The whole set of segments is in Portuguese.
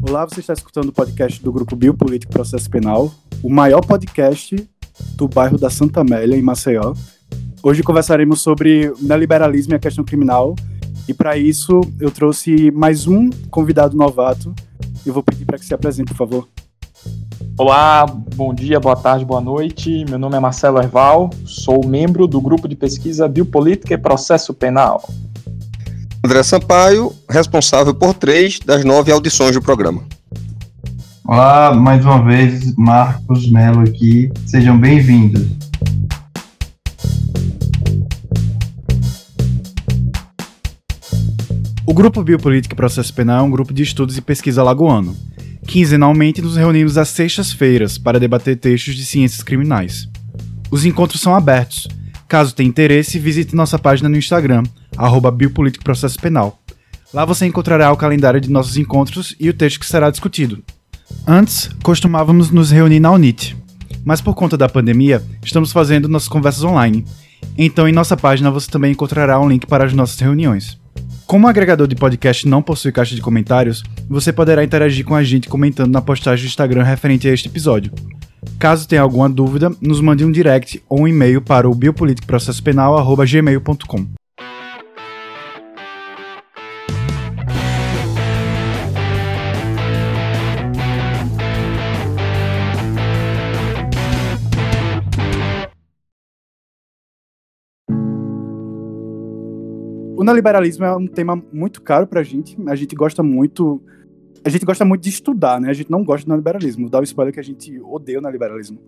Olá, você está escutando o podcast do Grupo Biopolítico Processo Penal, o maior podcast do bairro da Santa Amélia, em Maceió. Hoje conversaremos sobre neoliberalismo e a questão criminal, e para isso eu trouxe mais um convidado novato. Eu vou pedir para que se apresente, por favor. Olá, bom dia, boa tarde, boa noite. Meu nome é Marcelo Erval, sou membro do grupo de pesquisa Biopolítica e Processo Penal. André Sampaio, responsável por três das nove audições do programa. Olá, mais uma vez, Marcos Melo aqui. Sejam bem-vindos. O Grupo Biopolítica e Processo Penal é um grupo de estudos e pesquisa lagoano. Quinzenalmente nos reunimos às sextas-feiras para debater textos de ciências criminais. Os encontros são abertos. Caso tenha interesse, visite nossa página no Instagram, arroba Processo Penal. Lá você encontrará o calendário de nossos encontros e o texto que será discutido. Antes, costumávamos nos reunir na Unite, mas por conta da pandemia, estamos fazendo nossas conversas online. Então, em nossa página você também encontrará um link para as nossas reuniões. Como o agregador de podcast não possui caixa de comentários, você poderá interagir com a gente comentando na postagem do Instagram referente a este episódio. Caso tenha alguma dúvida, nos mande um direct ou um e-mail para o biopoliticoprocessopenal.gmail.com. O neoliberalismo é um tema muito caro pra gente. A gente gosta muito. A gente gosta muito de estudar, né? A gente não gosta do neoliberalismo. Dar o spoiler que a gente odeia o neoliberalismo.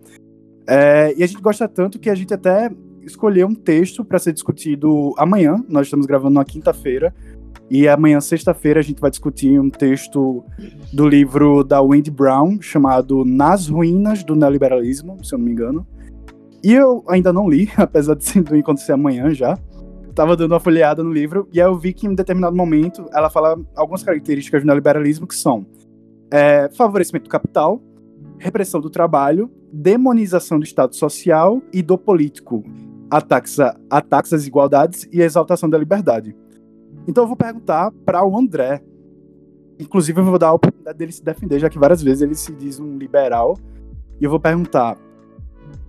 É, e a gente gosta tanto que a gente até escolheu um texto para ser discutido amanhã. Nós estamos gravando na quinta-feira. E amanhã, sexta-feira, a gente vai discutir um texto do livro da Wendy Brown, chamado Nas Ruínas do Neoliberalismo, se eu não me engano. E eu ainda não li, apesar de ser amanhã já tava dando uma folheada no livro, e aí eu vi que em determinado momento ela fala algumas características do neoliberalismo que são é, favorecimento do capital, repressão do trabalho, demonização do Estado social e do político, ataques, a, ataques às igualdades e exaltação da liberdade. Então eu vou perguntar para o André. Inclusive eu vou dar a oportunidade dele se defender, já que várias vezes ele se diz um liberal. E eu vou perguntar: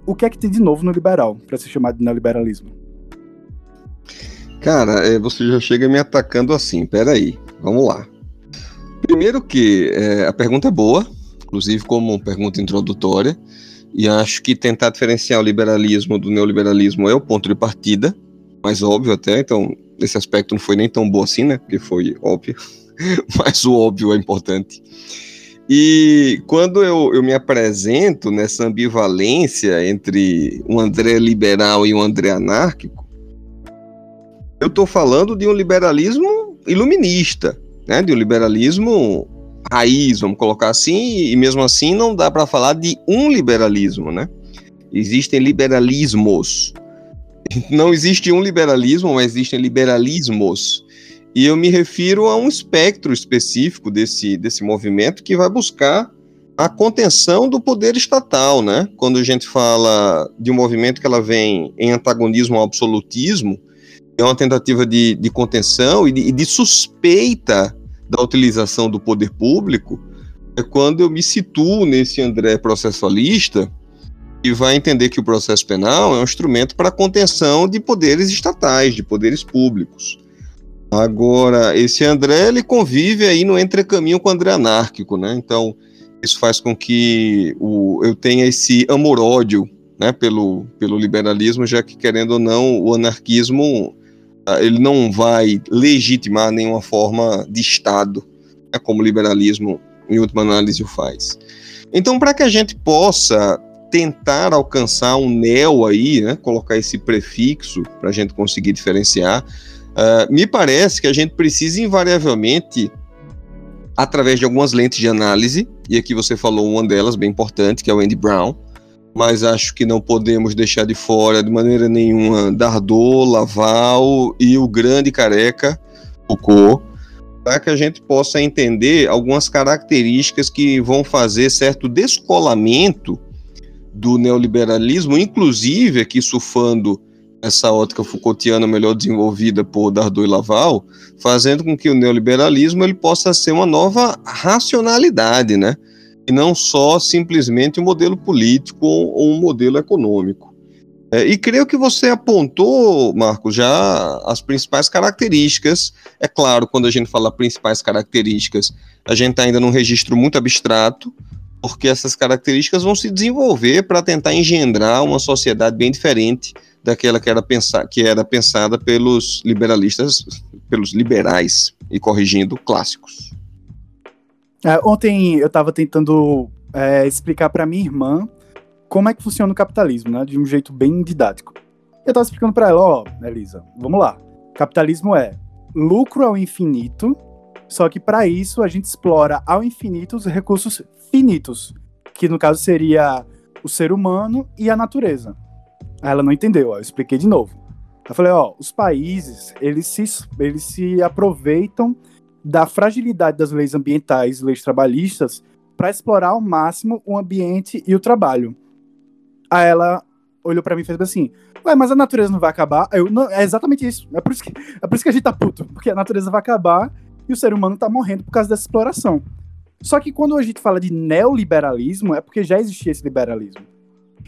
o que é que tem de novo no liberal para se chamar de neoliberalismo? Cara, é, você já chega me atacando assim. Peraí, vamos lá. Primeiro que é, a pergunta é boa, inclusive como pergunta introdutória, e acho que tentar diferenciar o liberalismo do neoliberalismo é o ponto de partida, mais óbvio até, então nesse aspecto não foi nem tão boa assim, né? Porque foi óbvio, mas o óbvio é importante. E quando eu, eu me apresento nessa ambivalência entre um André liberal e um André anárquico, eu estou falando de um liberalismo iluminista, né? de um liberalismo raiz, vamos colocar assim, e mesmo assim não dá para falar de um liberalismo, né? Existem liberalismos. Não existe um liberalismo, mas existem liberalismos. E eu me refiro a um espectro específico desse, desse movimento que vai buscar a contenção do poder estatal, né? Quando a gente fala de um movimento que ela vem em antagonismo ao absolutismo, é uma tentativa de, de contenção e de, de suspeita da utilização do poder público, é quando eu me situo nesse André processualista e vai entender que o processo penal é um instrumento para contenção de poderes estatais, de poderes públicos. Agora, esse André, ele convive aí no entrecaminho com o André anárquico, né? Então, isso faz com que o, eu tenha esse amor-ódio né, pelo, pelo liberalismo, já que, querendo ou não, o anarquismo ele não vai legitimar nenhuma forma de Estado, né, como o liberalismo, em última análise, o faz. Então, para que a gente possa tentar alcançar um neo aí, né, colocar esse prefixo para a gente conseguir diferenciar, uh, me parece que a gente precisa invariavelmente, através de algumas lentes de análise, e aqui você falou uma delas bem importante, que é o Andy Brown, mas acho que não podemos deixar de fora de maneira nenhuma Dardot, Laval e o grande careca Foucault, para que a gente possa entender algumas características que vão fazer certo descolamento do neoliberalismo, inclusive aqui surfando essa ótica Foucaultiana melhor desenvolvida por Dardot e Laval, fazendo com que o neoliberalismo ele possa ser uma nova racionalidade, né? E não só simplesmente um modelo político ou um modelo econômico. É, e creio que você apontou, Marco, já as principais características. É claro, quando a gente fala principais características, a gente está ainda num registro muito abstrato, porque essas características vão se desenvolver para tentar engendrar uma sociedade bem diferente daquela que era, pensar, que era pensada pelos liberalistas, pelos liberais, e corrigindo clássicos. É, ontem eu estava tentando é, explicar para minha irmã como é que funciona o capitalismo, né, de um jeito bem didático. Eu estava explicando para ela, ó, oh, Elisa, vamos lá. Capitalismo é lucro ao infinito, só que para isso a gente explora ao infinito os recursos finitos, que no caso seria o ser humano e a natureza. Ela não entendeu, ó, eu expliquei de novo. Eu falei, ó, os países, eles se, eles se aproveitam da fragilidade das leis ambientais, leis trabalhistas, para explorar ao máximo o ambiente e o trabalho. Aí ela olhou para mim e fez assim: Ué, mas a natureza não vai acabar? Eu, não, é exatamente isso. É por isso, que, é por isso que a gente tá puto. Porque a natureza vai acabar e o ser humano tá morrendo por causa dessa exploração. Só que quando a gente fala de neoliberalismo, é porque já existia esse liberalismo.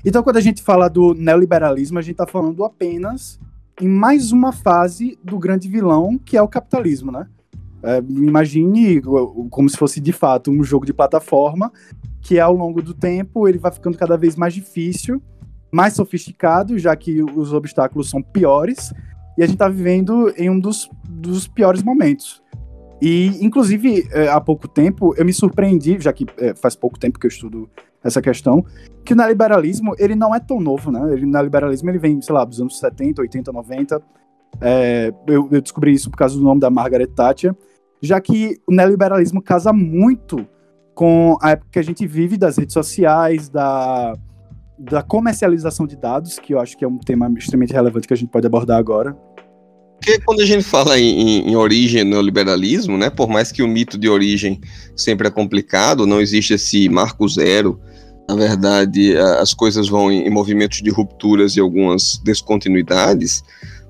Então, quando a gente fala do neoliberalismo, a gente está falando apenas em mais uma fase do grande vilão, que é o capitalismo, né? É, imagine como se fosse de fato um jogo de plataforma que ao longo do tempo ele vai ficando cada vez mais difícil, mais sofisticado, já que os obstáculos são piores, e a gente está vivendo em um dos, dos piores momentos. E, inclusive, é, há pouco tempo, eu me surpreendi, já que é, faz pouco tempo que eu estudo essa questão, que o neoliberalismo, ele não é tão novo, né? Ele, o neoliberalismo, ele vem, sei lá, dos anos 70, 80, 90. É, eu, eu, descobri isso por causa do nome da Margaret Thatcher, já que o neoliberalismo casa muito com a época que a gente vive das redes sociais, da, da comercialização de dados, que eu acho que é um tema extremamente relevante que a gente pode abordar agora. Porque quando a gente fala em, em, origem no liberalismo, né, por mais que o mito de origem sempre é complicado, não existe esse marco zero, na verdade, as coisas vão em, movimentos de rupturas e algumas descontinuidades,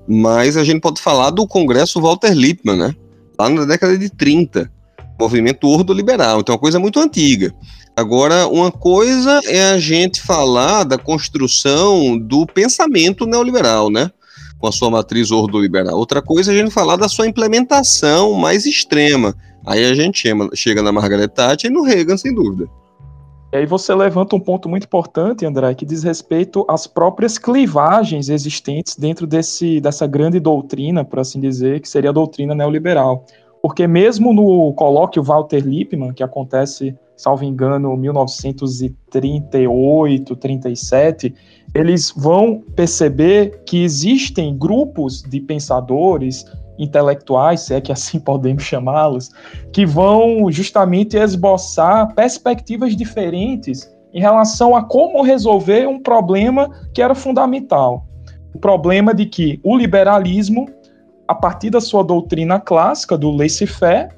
mas a gente pode falar do Congresso Walter Lippmann, né? Lá na década de 30, movimento ordo-liberal, então é uma coisa muito antiga. Agora, uma coisa é a gente falar da construção do pensamento neoliberal, né? Com a sua matriz ordoliberal. Outra coisa é a gente falar da sua implementação mais extrema. Aí a gente chega na Margaret Thatcher e no Reagan, sem dúvida. E aí você levanta um ponto muito importante, André, que diz respeito às próprias clivagens existentes dentro desse, dessa grande doutrina, por assim dizer, que seria a doutrina neoliberal. Porque mesmo no colóquio Walter Lippmann, que acontece, salvo engano, 1938, 37, eles vão perceber que existem grupos de pensadores, intelectuais, se é que assim podemos chamá-los, que vão justamente esboçar perspectivas diferentes em relação a como resolver um problema que era fundamental. O problema de que o liberalismo, a partir da sua doutrina clássica do laissez-faire,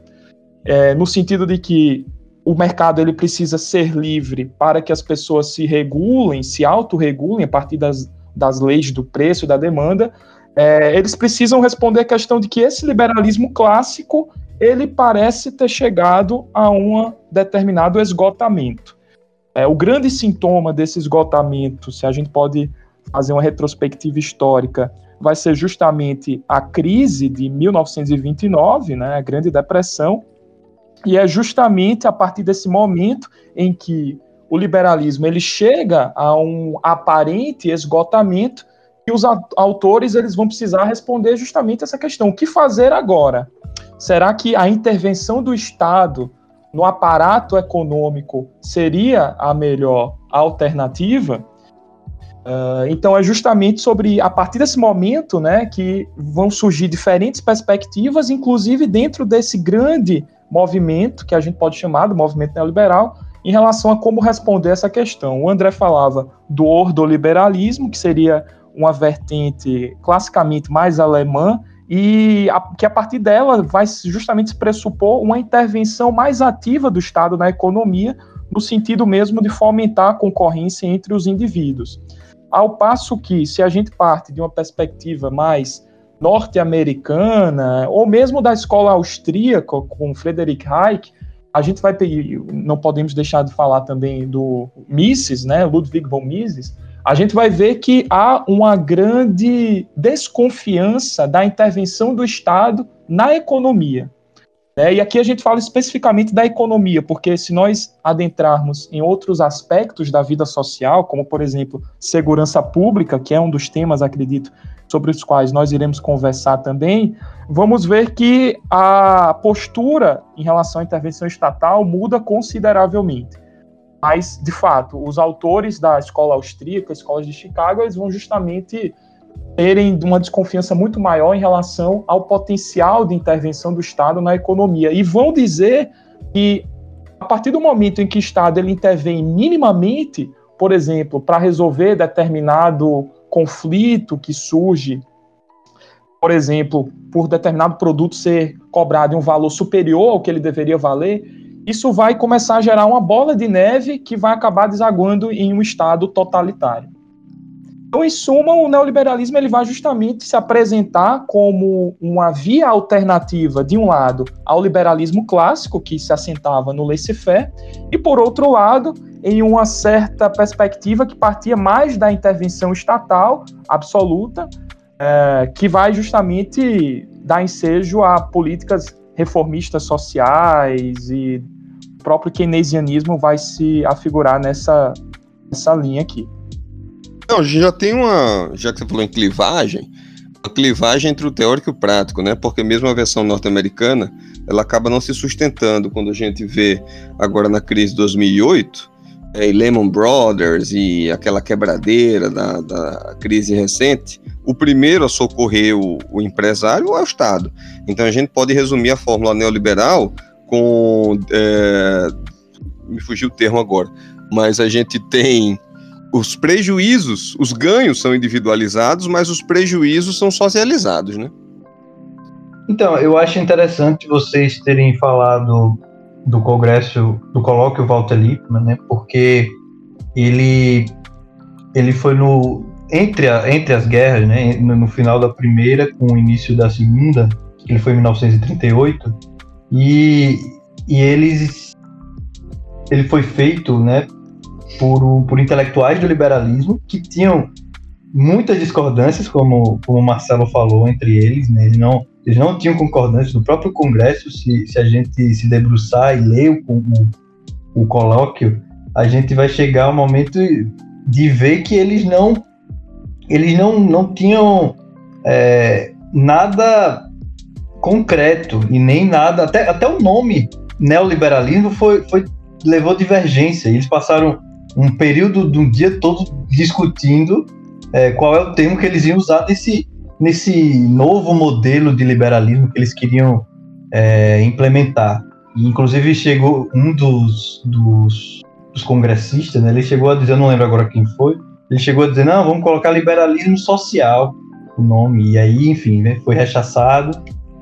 é, no sentido de que o mercado ele precisa ser livre para que as pessoas se regulem, se autorregulem a partir das, das leis do preço e da demanda, é, eles precisam responder a questão de que esse liberalismo clássico ele parece ter chegado a um determinado esgotamento. É, o grande sintoma desse esgotamento, se a gente pode fazer uma retrospectiva histórica, vai ser justamente a crise de 1929, né, a Grande Depressão, e é justamente a partir desse momento em que o liberalismo ele chega a um aparente esgotamento e os autores eles vão precisar responder justamente essa questão: o que fazer agora? Será que a intervenção do Estado no aparato econômico seria a melhor alternativa? Uh, então é justamente sobre a partir desse momento, né, que vão surgir diferentes perspectivas, inclusive dentro desse grande movimento que a gente pode chamar do movimento neoliberal, em relação a como responder essa questão. O André falava do ordoliberalismo, que seria uma vertente classicamente mais alemã e a, que a partir dela vai justamente se pressupor uma intervenção mais ativa do Estado na economia, no sentido mesmo de fomentar a concorrência entre os indivíduos. Ao passo que, se a gente parte de uma perspectiva mais norte-americana, ou mesmo da escola austríaca, com Friedrich Hayek, a gente vai pedir, não podemos deixar de falar também do Mises, né, Ludwig von Mises, a gente vai ver que há uma grande desconfiança da intervenção do Estado na economia. Né? E aqui a gente fala especificamente da economia, porque se nós adentrarmos em outros aspectos da vida social, como por exemplo segurança pública, que é um dos temas, acredito, sobre os quais nós iremos conversar também, vamos ver que a postura em relação à intervenção estatal muda consideravelmente. Mas, de fato, os autores da escola austríaca, escolas de Chicago, eles vão justamente terem uma desconfiança muito maior em relação ao potencial de intervenção do Estado na economia. E vão dizer que a partir do momento em que o Estado ele intervém minimamente, por exemplo, para resolver determinado conflito que surge, por exemplo, por determinado produto ser cobrado em um valor superior ao que ele deveria valer, isso vai começar a gerar uma bola de neve que vai acabar desaguando em um Estado totalitário. Então, em suma, o neoliberalismo ele vai justamente se apresentar como uma via alternativa, de um lado, ao liberalismo clássico, que se assentava no laissez-faire, e, por outro lado, em uma certa perspectiva que partia mais da intervenção estatal absoluta, é, que vai justamente dar ensejo a políticas reformistas sociais e próprio keynesianismo vai se afigurar nessa, nessa linha aqui. Não, já tem uma, já que você falou em clivagem, uma clivagem entre o teórico e o prático, né? Porque mesmo a versão norte-americana, ela acaba não se sustentando quando a gente vê agora na crise de 2008, é, Lehman Brothers e aquela quebradeira da, da crise recente, o primeiro a socorrer o, o empresário é o Estado. Então a gente pode resumir a fórmula neoliberal com. É, me fugiu o termo agora, mas a gente tem os prejuízos, os ganhos são individualizados, mas os prejuízos são socializados, né? Então, eu acho interessante vocês terem falado do congresso, do colóquio Walter Lippmann, né? Porque ele ele foi no entre, a, entre as guerras, né? No, no, final da primeira com o início da segunda, ele foi em 1938 e e eles ele foi feito, né? por, por intelectuais do liberalismo que tinham muitas discordâncias, como, como o Marcelo falou, entre eles, né? eles, não, eles não tinham concordâncias no próprio Congresso, se, se a gente se debruçar e ler o, o, o colóquio, a gente vai chegar ao momento de ver que eles não eles não, não tinham é, nada concreto e nem nada, até, até o nome neoliberalismo foi, foi levou divergência. Eles passaram um período de um dia todo discutindo é, qual é o termo que eles iam usar nesse, nesse novo modelo de liberalismo que eles queriam é, implementar. E, inclusive chegou um dos, dos, dos congressistas, né, ele chegou a dizer, eu não lembro agora quem foi, ele chegou a dizer, não, vamos colocar liberalismo social, o nome, e aí, enfim, né, foi rechaçado,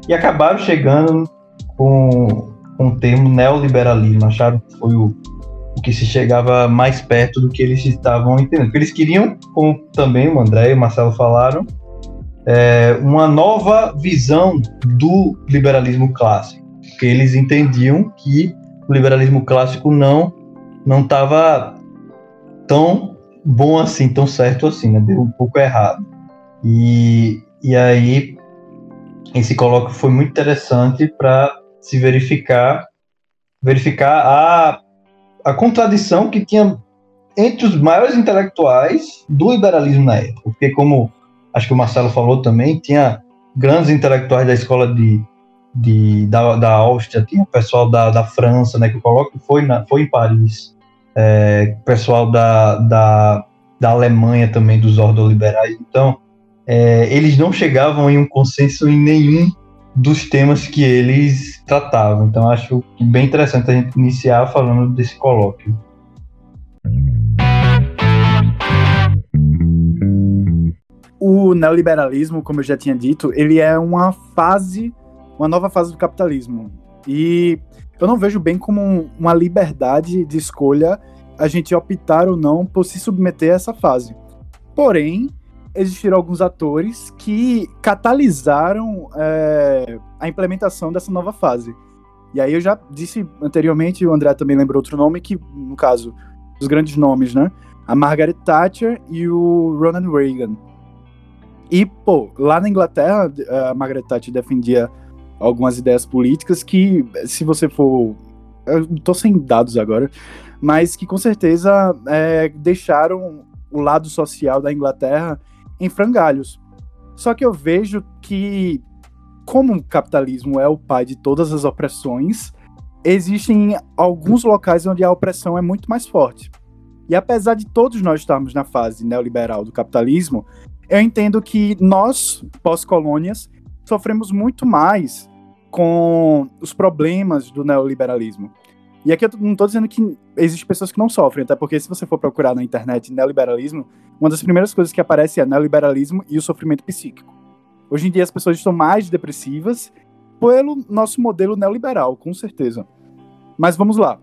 e acabaram chegando com, com o termo neoliberalismo, acharam que foi o, o que se chegava mais perto do que eles estavam entendendo. Porque eles queriam, como também o André e o Marcelo falaram, é, uma nova visão do liberalismo clássico. Porque eles entendiam que o liberalismo clássico não não estava tão bom assim, tão certo assim, né? deu um pouco errado. E, e aí esse colóquio foi muito interessante para se verificar verificar a a contradição que tinha entre os maiores intelectuais do liberalismo na época. Porque, como acho que o Marcelo falou também, tinha grandes intelectuais da escola de, de, da, da Áustria, tinha pessoal da, da França, né, que o colóquio foi, na, foi em Paris, é, pessoal da, da, da Alemanha também, dos ordoliberais. Então, é, eles não chegavam em um consenso em nenhum dos temas que eles tratavam. Então acho bem interessante a gente iniciar falando desse colóquio. O neoliberalismo, como eu já tinha dito, ele é uma fase, uma nova fase do capitalismo. E eu não vejo bem como uma liberdade de escolha a gente optar ou não por se submeter a essa fase. Porém, existiram alguns atores que catalisaram é, a implementação dessa nova fase. E aí eu já disse anteriormente, o André também lembrou outro nome, que, no caso, os grandes nomes, né? A Margaret Thatcher e o Ronald Reagan. E, pô, lá na Inglaterra, a Margaret Thatcher defendia algumas ideias políticas que, se você for. Eu tô sem dados agora, mas que com certeza é, deixaram o lado social da Inglaterra em frangalhos. Só que eu vejo que, como o capitalismo é o pai de todas as opressões, existem alguns locais onde a opressão é muito mais forte. E apesar de todos nós estarmos na fase neoliberal do capitalismo, eu entendo que nós, pós-colônias, sofremos muito mais com os problemas do neoliberalismo. E aqui eu não estou dizendo que existem pessoas que não sofrem, até porque se você for procurar na internet neoliberalismo, uma das primeiras coisas que aparece é neoliberalismo e o sofrimento psíquico. Hoje em dia as pessoas estão mais depressivas pelo nosso modelo neoliberal, com certeza. Mas vamos lá.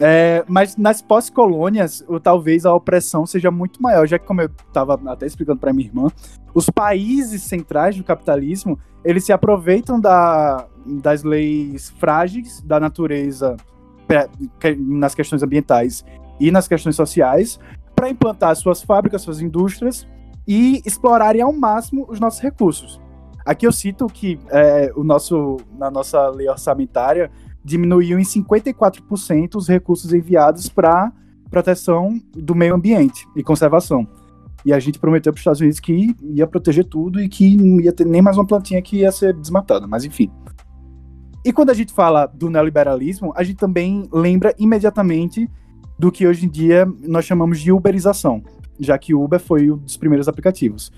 É, mas nas pós-colônias, talvez a opressão seja muito maior, já que, como eu estava até explicando para minha irmã, os países centrais do capitalismo eles se aproveitam da, das leis frágeis da natureza nas questões ambientais e nas questões sociais para implantar suas fábricas, suas indústrias e explorarem ao máximo os nossos recursos. Aqui eu cito que é, o nosso, na nossa lei orçamentária diminuiu em 54% os recursos enviados para proteção do meio ambiente e conservação. E a gente prometeu para os Estados Unidos que ia proteger tudo e que não ia ter nem mais uma plantinha que ia ser desmatada, mas enfim. E quando a gente fala do neoliberalismo, a gente também lembra imediatamente do que hoje em dia nós chamamos de uberização, já que o Uber foi um dos primeiros aplicativos.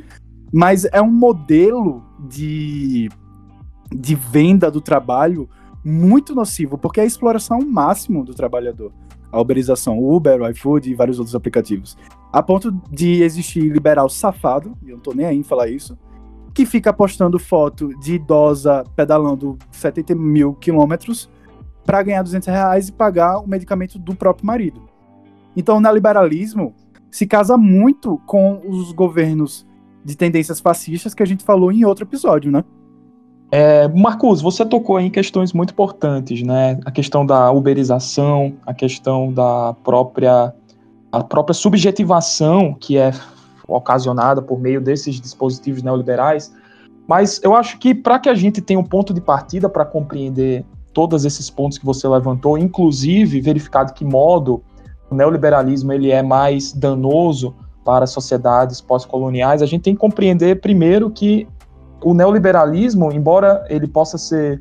Mas é um modelo de, de venda do trabalho muito nocivo, porque é a exploração máxima do trabalhador. A uberização, o Uber, o iFood e vários outros aplicativos. A ponto de existir liberal safado, e eu não tô nem aí em falar isso, que fica postando foto de idosa pedalando 70 mil quilômetros para ganhar 200 reais e pagar o medicamento do próprio marido. Então, o neoliberalismo se casa muito com os governos de tendências fascistas que a gente falou em outro episódio, né? É, Marcos, você tocou em questões muito importantes, né? A questão da uberização, a questão da própria a própria subjetivação que é ocasionada por meio desses dispositivos neoliberais. Mas eu acho que para que a gente tenha um ponto de partida para compreender todos esses pontos que você levantou, inclusive verificar de que modo o neoliberalismo ele é mais danoso para sociedades pós-coloniais, a gente tem que compreender primeiro que o neoliberalismo, embora ele possa ser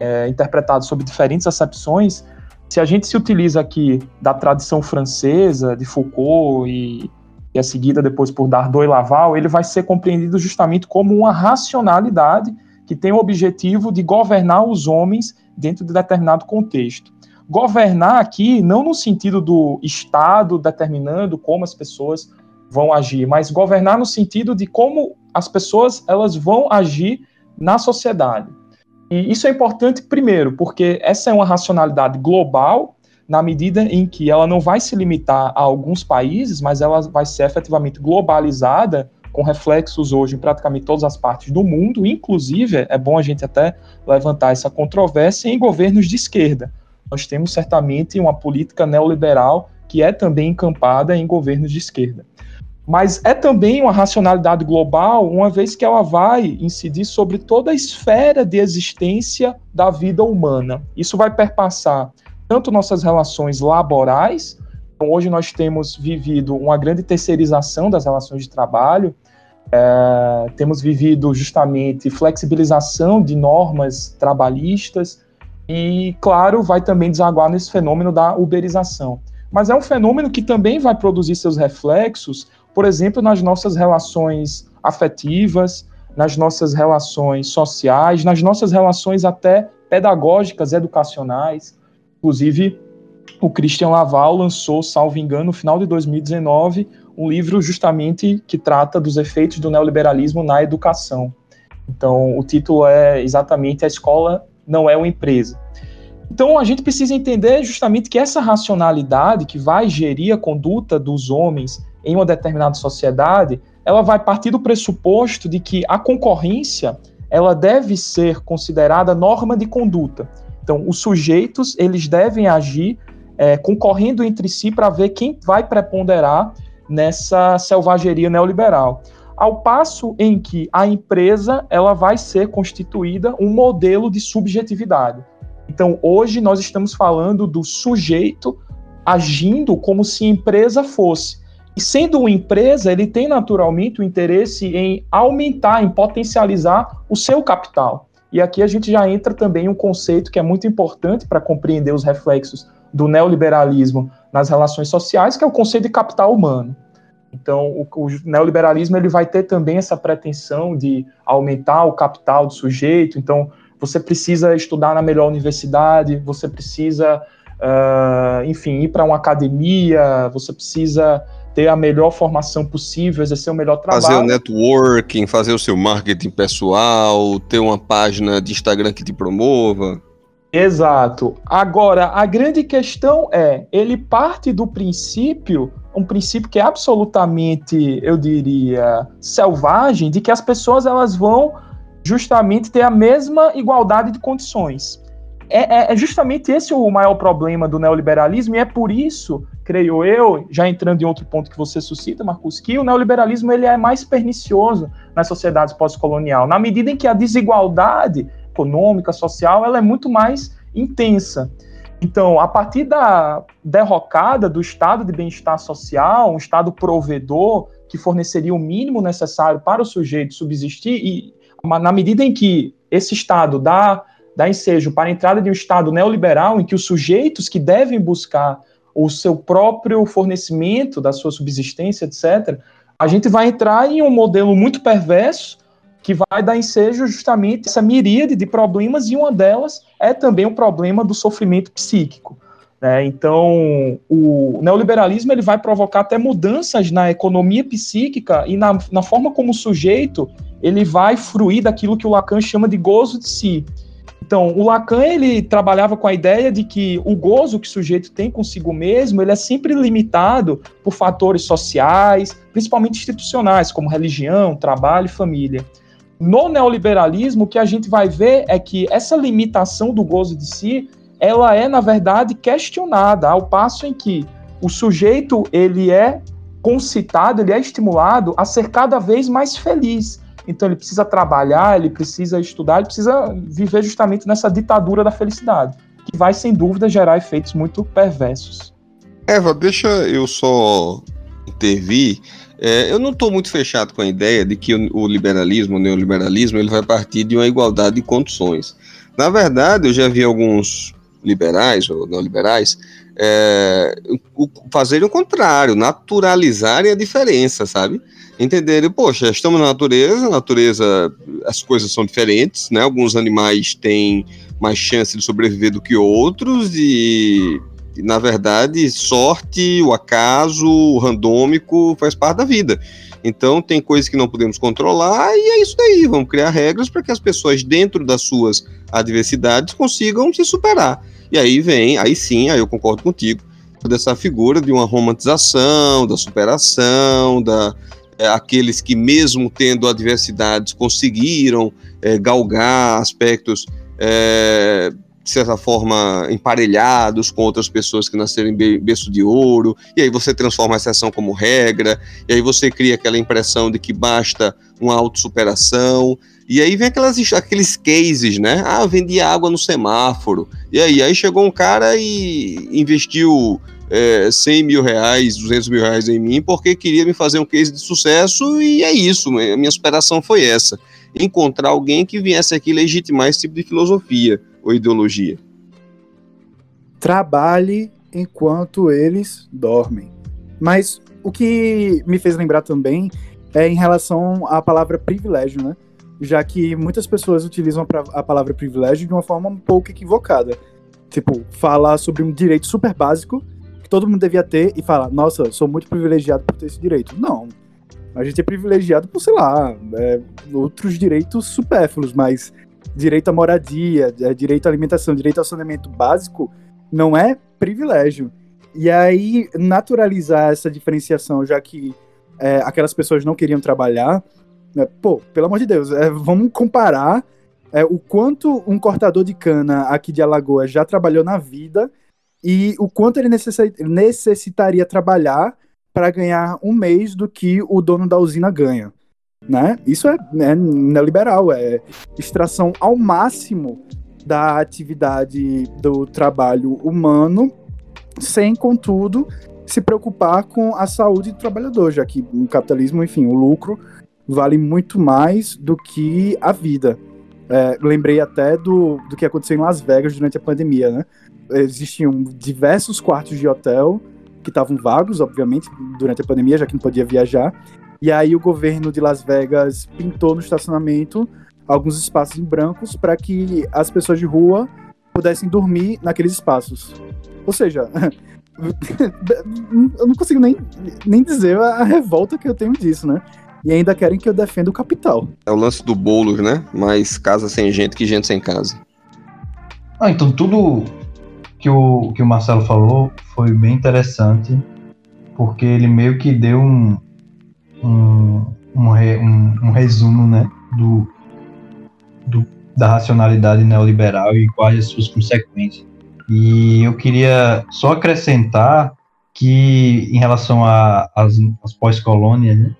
é, interpretado sob diferentes acepções, se a gente se utiliza aqui da tradição francesa, de Foucault e, e a seguida depois por Dardot e Laval, ele vai ser compreendido justamente como uma racionalidade que tem o objetivo de governar os homens dentro de determinado contexto. Governar aqui não no sentido do Estado determinando como as pessoas vão agir, mas governar no sentido de como as pessoas elas vão agir na sociedade. E isso é importante, primeiro, porque essa é uma racionalidade global, na medida em que ela não vai se limitar a alguns países, mas ela vai ser efetivamente globalizada, com reflexos hoje em praticamente todas as partes do mundo, inclusive, é bom a gente até levantar essa controvérsia em governos de esquerda. Nós temos certamente uma política neoliberal que é também encampada em governos de esquerda mas é também uma racionalidade global, uma vez que ela vai incidir sobre toda a esfera de existência da vida humana. Isso vai perpassar tanto nossas relações laborais, então hoje nós temos vivido uma grande terceirização das relações de trabalho, é, temos vivido justamente flexibilização de normas trabalhistas, e, claro, vai também desaguar nesse fenômeno da uberização. Mas é um fenômeno que também vai produzir seus reflexos por exemplo, nas nossas relações afetivas, nas nossas relações sociais, nas nossas relações até pedagógicas, educacionais. Inclusive, o Christian Laval lançou, salvo engano, no final de 2019, um livro justamente que trata dos efeitos do neoliberalismo na educação. Então, o título é exatamente A Escola Não é uma Empresa. Então a gente precisa entender justamente que essa racionalidade que vai gerir a conduta dos homens em uma determinada sociedade, ela vai partir do pressuposto de que a concorrência ela deve ser considerada norma de conduta. Então, os sujeitos eles devem agir é, concorrendo entre si para ver quem vai preponderar nessa selvageria neoliberal. Ao passo em que a empresa ela vai ser constituída um modelo de subjetividade. Então, hoje nós estamos falando do sujeito agindo como se empresa fosse. E sendo uma empresa, ele tem naturalmente o interesse em aumentar, em potencializar o seu capital. E aqui a gente já entra também um conceito que é muito importante para compreender os reflexos do neoliberalismo nas relações sociais, que é o conceito de capital humano. Então, o, o, neoliberalismo ele vai ter também essa pretensão de aumentar o capital do sujeito. Então, você precisa estudar na melhor universidade, você precisa, uh, enfim, ir para uma academia, você precisa ter a melhor formação possível, exercer o melhor trabalho. Fazer o networking, fazer o seu marketing pessoal, ter uma página de Instagram que te promova. Exato. Agora, a grande questão é, ele parte do princípio, um princípio que é absolutamente, eu diria, selvagem, de que as pessoas elas vão justamente ter a mesma igualdade de condições. É, é, é justamente esse o maior problema do neoliberalismo, e é por isso creio eu, já entrando em outro ponto que você suscita, Marcos, que o neoliberalismo ele é mais pernicioso nas sociedades pós-colonial, na medida em que a desigualdade econômica, social, ela é muito mais intensa. Então, a partir da derrocada do estado de bem-estar social, um estado provedor que forneceria o mínimo necessário para o sujeito subsistir, e na medida em que esse estado dá, dá ensejo para a entrada de um estado neoliberal, em que os sujeitos que devem buscar o seu próprio fornecimento da sua subsistência, etc., a gente vai entrar em um modelo muito perverso que vai dar ensejo justamente essa miríade de problemas e uma delas é também o problema do sofrimento psíquico. Né? Então, o neoliberalismo ele vai provocar até mudanças na economia psíquica e na, na forma como o sujeito ele vai fruir daquilo que o Lacan chama de gozo de si. Então, o Lacan ele trabalhava com a ideia de que o gozo que o sujeito tem consigo mesmo, ele é sempre limitado por fatores sociais, principalmente institucionais, como religião, trabalho e família. No neoliberalismo, o que a gente vai ver é que essa limitação do gozo de si, ela é na verdade questionada, ao passo em que o sujeito ele é concitado, ele é estimulado a ser cada vez mais feliz. Então ele precisa trabalhar, ele precisa estudar, ele precisa viver justamente nessa ditadura da felicidade, que vai sem dúvida gerar efeitos muito perversos. Eva, deixa eu só intervir. É, eu não estou muito fechado com a ideia de que o, o, liberalismo, o neoliberalismo, ele vai partir de uma igualdade de condições. Na verdade, eu já vi alguns liberais ou neoliberais é, fazerem o contrário, naturalizarem a diferença, sabe? entenderem, poxa, estamos na natureza, na natureza as coisas são diferentes, né? Alguns animais têm mais chance de sobreviver do que outros e, e na verdade, sorte, o acaso, o randômico faz parte da vida. Então, tem coisas que não podemos controlar e é isso daí. Vamos criar regras para que as pessoas, dentro das suas adversidades, consigam se superar. E aí vem, aí sim, aí eu concordo contigo, dessa figura de uma romantização, da superação, da, é, aqueles que, mesmo tendo adversidades, conseguiram é, galgar aspectos, é, de certa forma, emparelhados com outras pessoas que nasceram em berço de ouro, e aí você transforma a exceção como regra, e aí você cria aquela impressão de que basta uma autossuperação, e aí vem aquelas, aqueles cases, né? Ah, vendi água no semáforo. E aí, aí chegou um cara e investiu é, 100 mil reais, 200 mil reais em mim, porque queria me fazer um case de sucesso e é isso, a minha superação foi essa. Encontrar alguém que viesse aqui legitimar esse tipo de filosofia ou ideologia. Trabalhe enquanto eles dormem. Mas o que me fez lembrar também é em relação à palavra privilégio, né? Já que muitas pessoas utilizam a palavra privilégio de uma forma um pouco equivocada. Tipo, falar sobre um direito super básico todo mundo devia ter e falar, nossa, sou muito privilegiado por ter esse direito. Não. A gente é privilegiado por, sei lá, é, outros direitos supérfluos, mas direito à moradia, é, direito à alimentação, direito ao saneamento básico, não é privilégio. E aí, naturalizar essa diferenciação, já que é, aquelas pessoas não queriam trabalhar, né, pô, pelo amor de Deus, é, vamos comparar é, o quanto um cortador de cana aqui de Alagoas já trabalhou na vida e o quanto ele necessitaria trabalhar para ganhar um mês do que o dono da usina ganha. Né? Isso é, é neoliberal, é extração ao máximo da atividade do trabalho humano, sem, contudo, se preocupar com a saúde do trabalhador, já que no capitalismo, enfim, o lucro vale muito mais do que a vida. É, lembrei até do, do que aconteceu em Las Vegas durante a pandemia, né? Existiam diversos quartos de hotel que estavam vagos, obviamente, durante a pandemia, já que não podia viajar. E aí o governo de Las Vegas pintou no estacionamento alguns espaços em brancos para que as pessoas de rua pudessem dormir naqueles espaços. Ou seja, eu não consigo nem, nem dizer a revolta que eu tenho disso, né? E ainda querem que eu defenda o capital. É o lance do bolo, né? Mais casa sem gente que gente sem casa. Ah, então tudo que o, que o Marcelo falou foi bem interessante, porque ele meio que deu um, um, um, um, um resumo, né? Do, do, da racionalidade neoliberal e quais as suas consequências. E eu queria só acrescentar que, em relação às pós-colônias, né,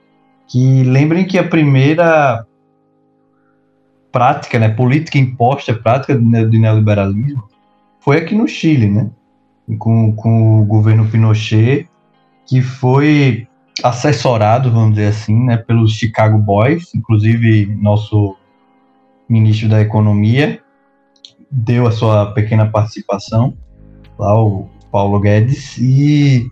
que lembrem que a primeira prática, né, política imposta, prática do neoliberalismo, foi aqui no Chile, né, com, com o governo Pinochet, que foi assessorado, vamos dizer assim, né, pelos Chicago Boys, inclusive nosso ministro da Economia deu a sua pequena participação, lá o Paulo Guedes, e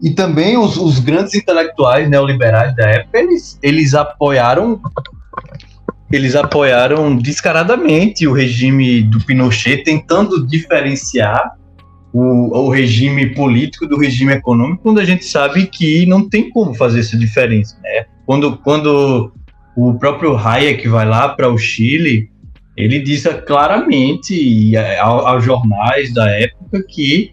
e também os, os grandes intelectuais neoliberais da época, eles, eles apoiaram eles apoiaram descaradamente o regime do Pinochet, tentando diferenciar o, o regime político do regime econômico, quando a gente sabe que não tem como fazer essa diferença. Né? Quando, quando o próprio Hayek vai lá para o Chile, ele diz claramente aos jornais da época que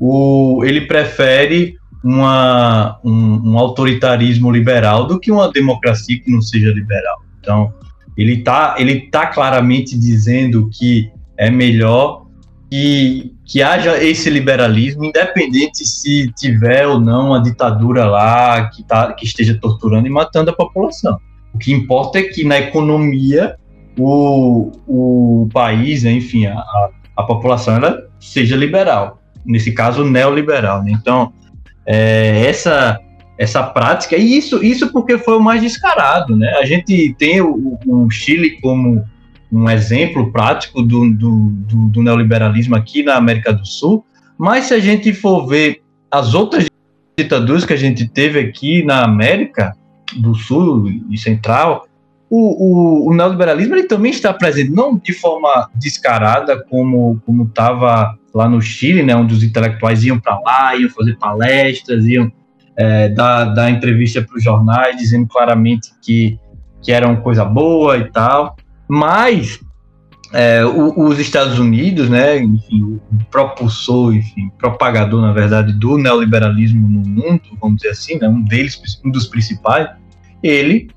o, ele prefere uma, um, um, autoritarismo liberal do que uma democracia que não seja liberal. Então, ele está ele tá claramente dizendo que é melhor que, que haja esse liberalismo, independente se tiver ou não a ditadura lá que, tá, que esteja torturando e matando a população. O que importa é que na economia o, o país, enfim, a, a população ela seja liberal. Nesse caso, neoliberal. Né? Então, é, essa essa prática, e isso, isso porque foi o mais descarado, né? A gente tem o, o Chile como um exemplo prático do, do, do, do, neoliberalismo aqui na América do Sul, mas se a gente for ver as outras ditaduras que a gente teve aqui na América do Sul e Central, o, o, o neoliberalismo ele também está presente, não de forma descarada como estava lá no Chile, né, onde os intelectuais iam para lá, iam fazer palestras, iam é, dar, dar entrevista para os jornais, dizendo claramente que, que era uma coisa boa e tal. Mas é, o, os Estados Unidos, né, enfim, o propulsor, enfim, propagador, na verdade, do neoliberalismo no mundo, vamos dizer assim, né, um deles, um dos principais, ele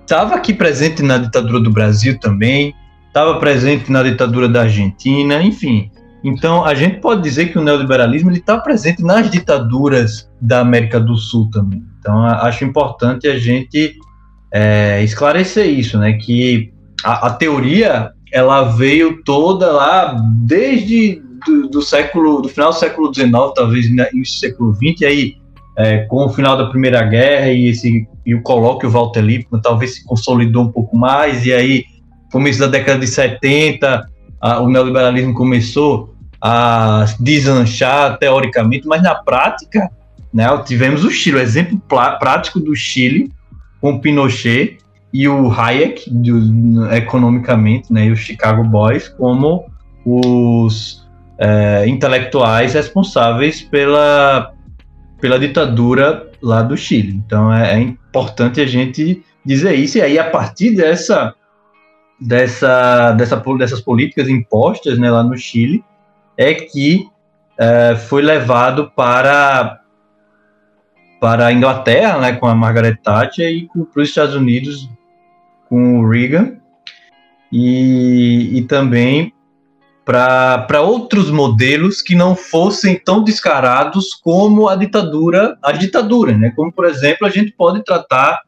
estava aqui presente na ditadura do Brasil também, estava presente na ditadura da Argentina, enfim, então, a gente pode dizer que o neoliberalismo está presente nas ditaduras da América do Sul também. Então, acho importante a gente é, esclarecer isso, né? Que a, a, teoria ela veio toda lá desde do, do, século, do final do século XIX, talvez início do século XX, e aí é, com o final da Primeira Guerra e, esse, e o colóquio Walter Lippmann, talvez se consolidou um pouco mais, e aí começo da década de 70 a, o neoliberalismo começou a deslanchar teoricamente, mas na prática, né, tivemos o Chile, o exemplo prático do Chile com Pinochet e o Hayek, economicamente, né, e os Chicago Boys como os é, intelectuais responsáveis pela, pela ditadura lá do Chile. Então é, é importante a gente dizer isso, e aí a partir dessa dessa, dessa, dessas políticas impostas né, lá no Chile é que é, foi levado para para a Inglaterra, né, com a Margaret Thatcher e para os Estados Unidos com o Reagan e, e também para outros modelos que não fossem tão descarados como a ditadura, a ditadura, né? Como por exemplo a gente pode tratar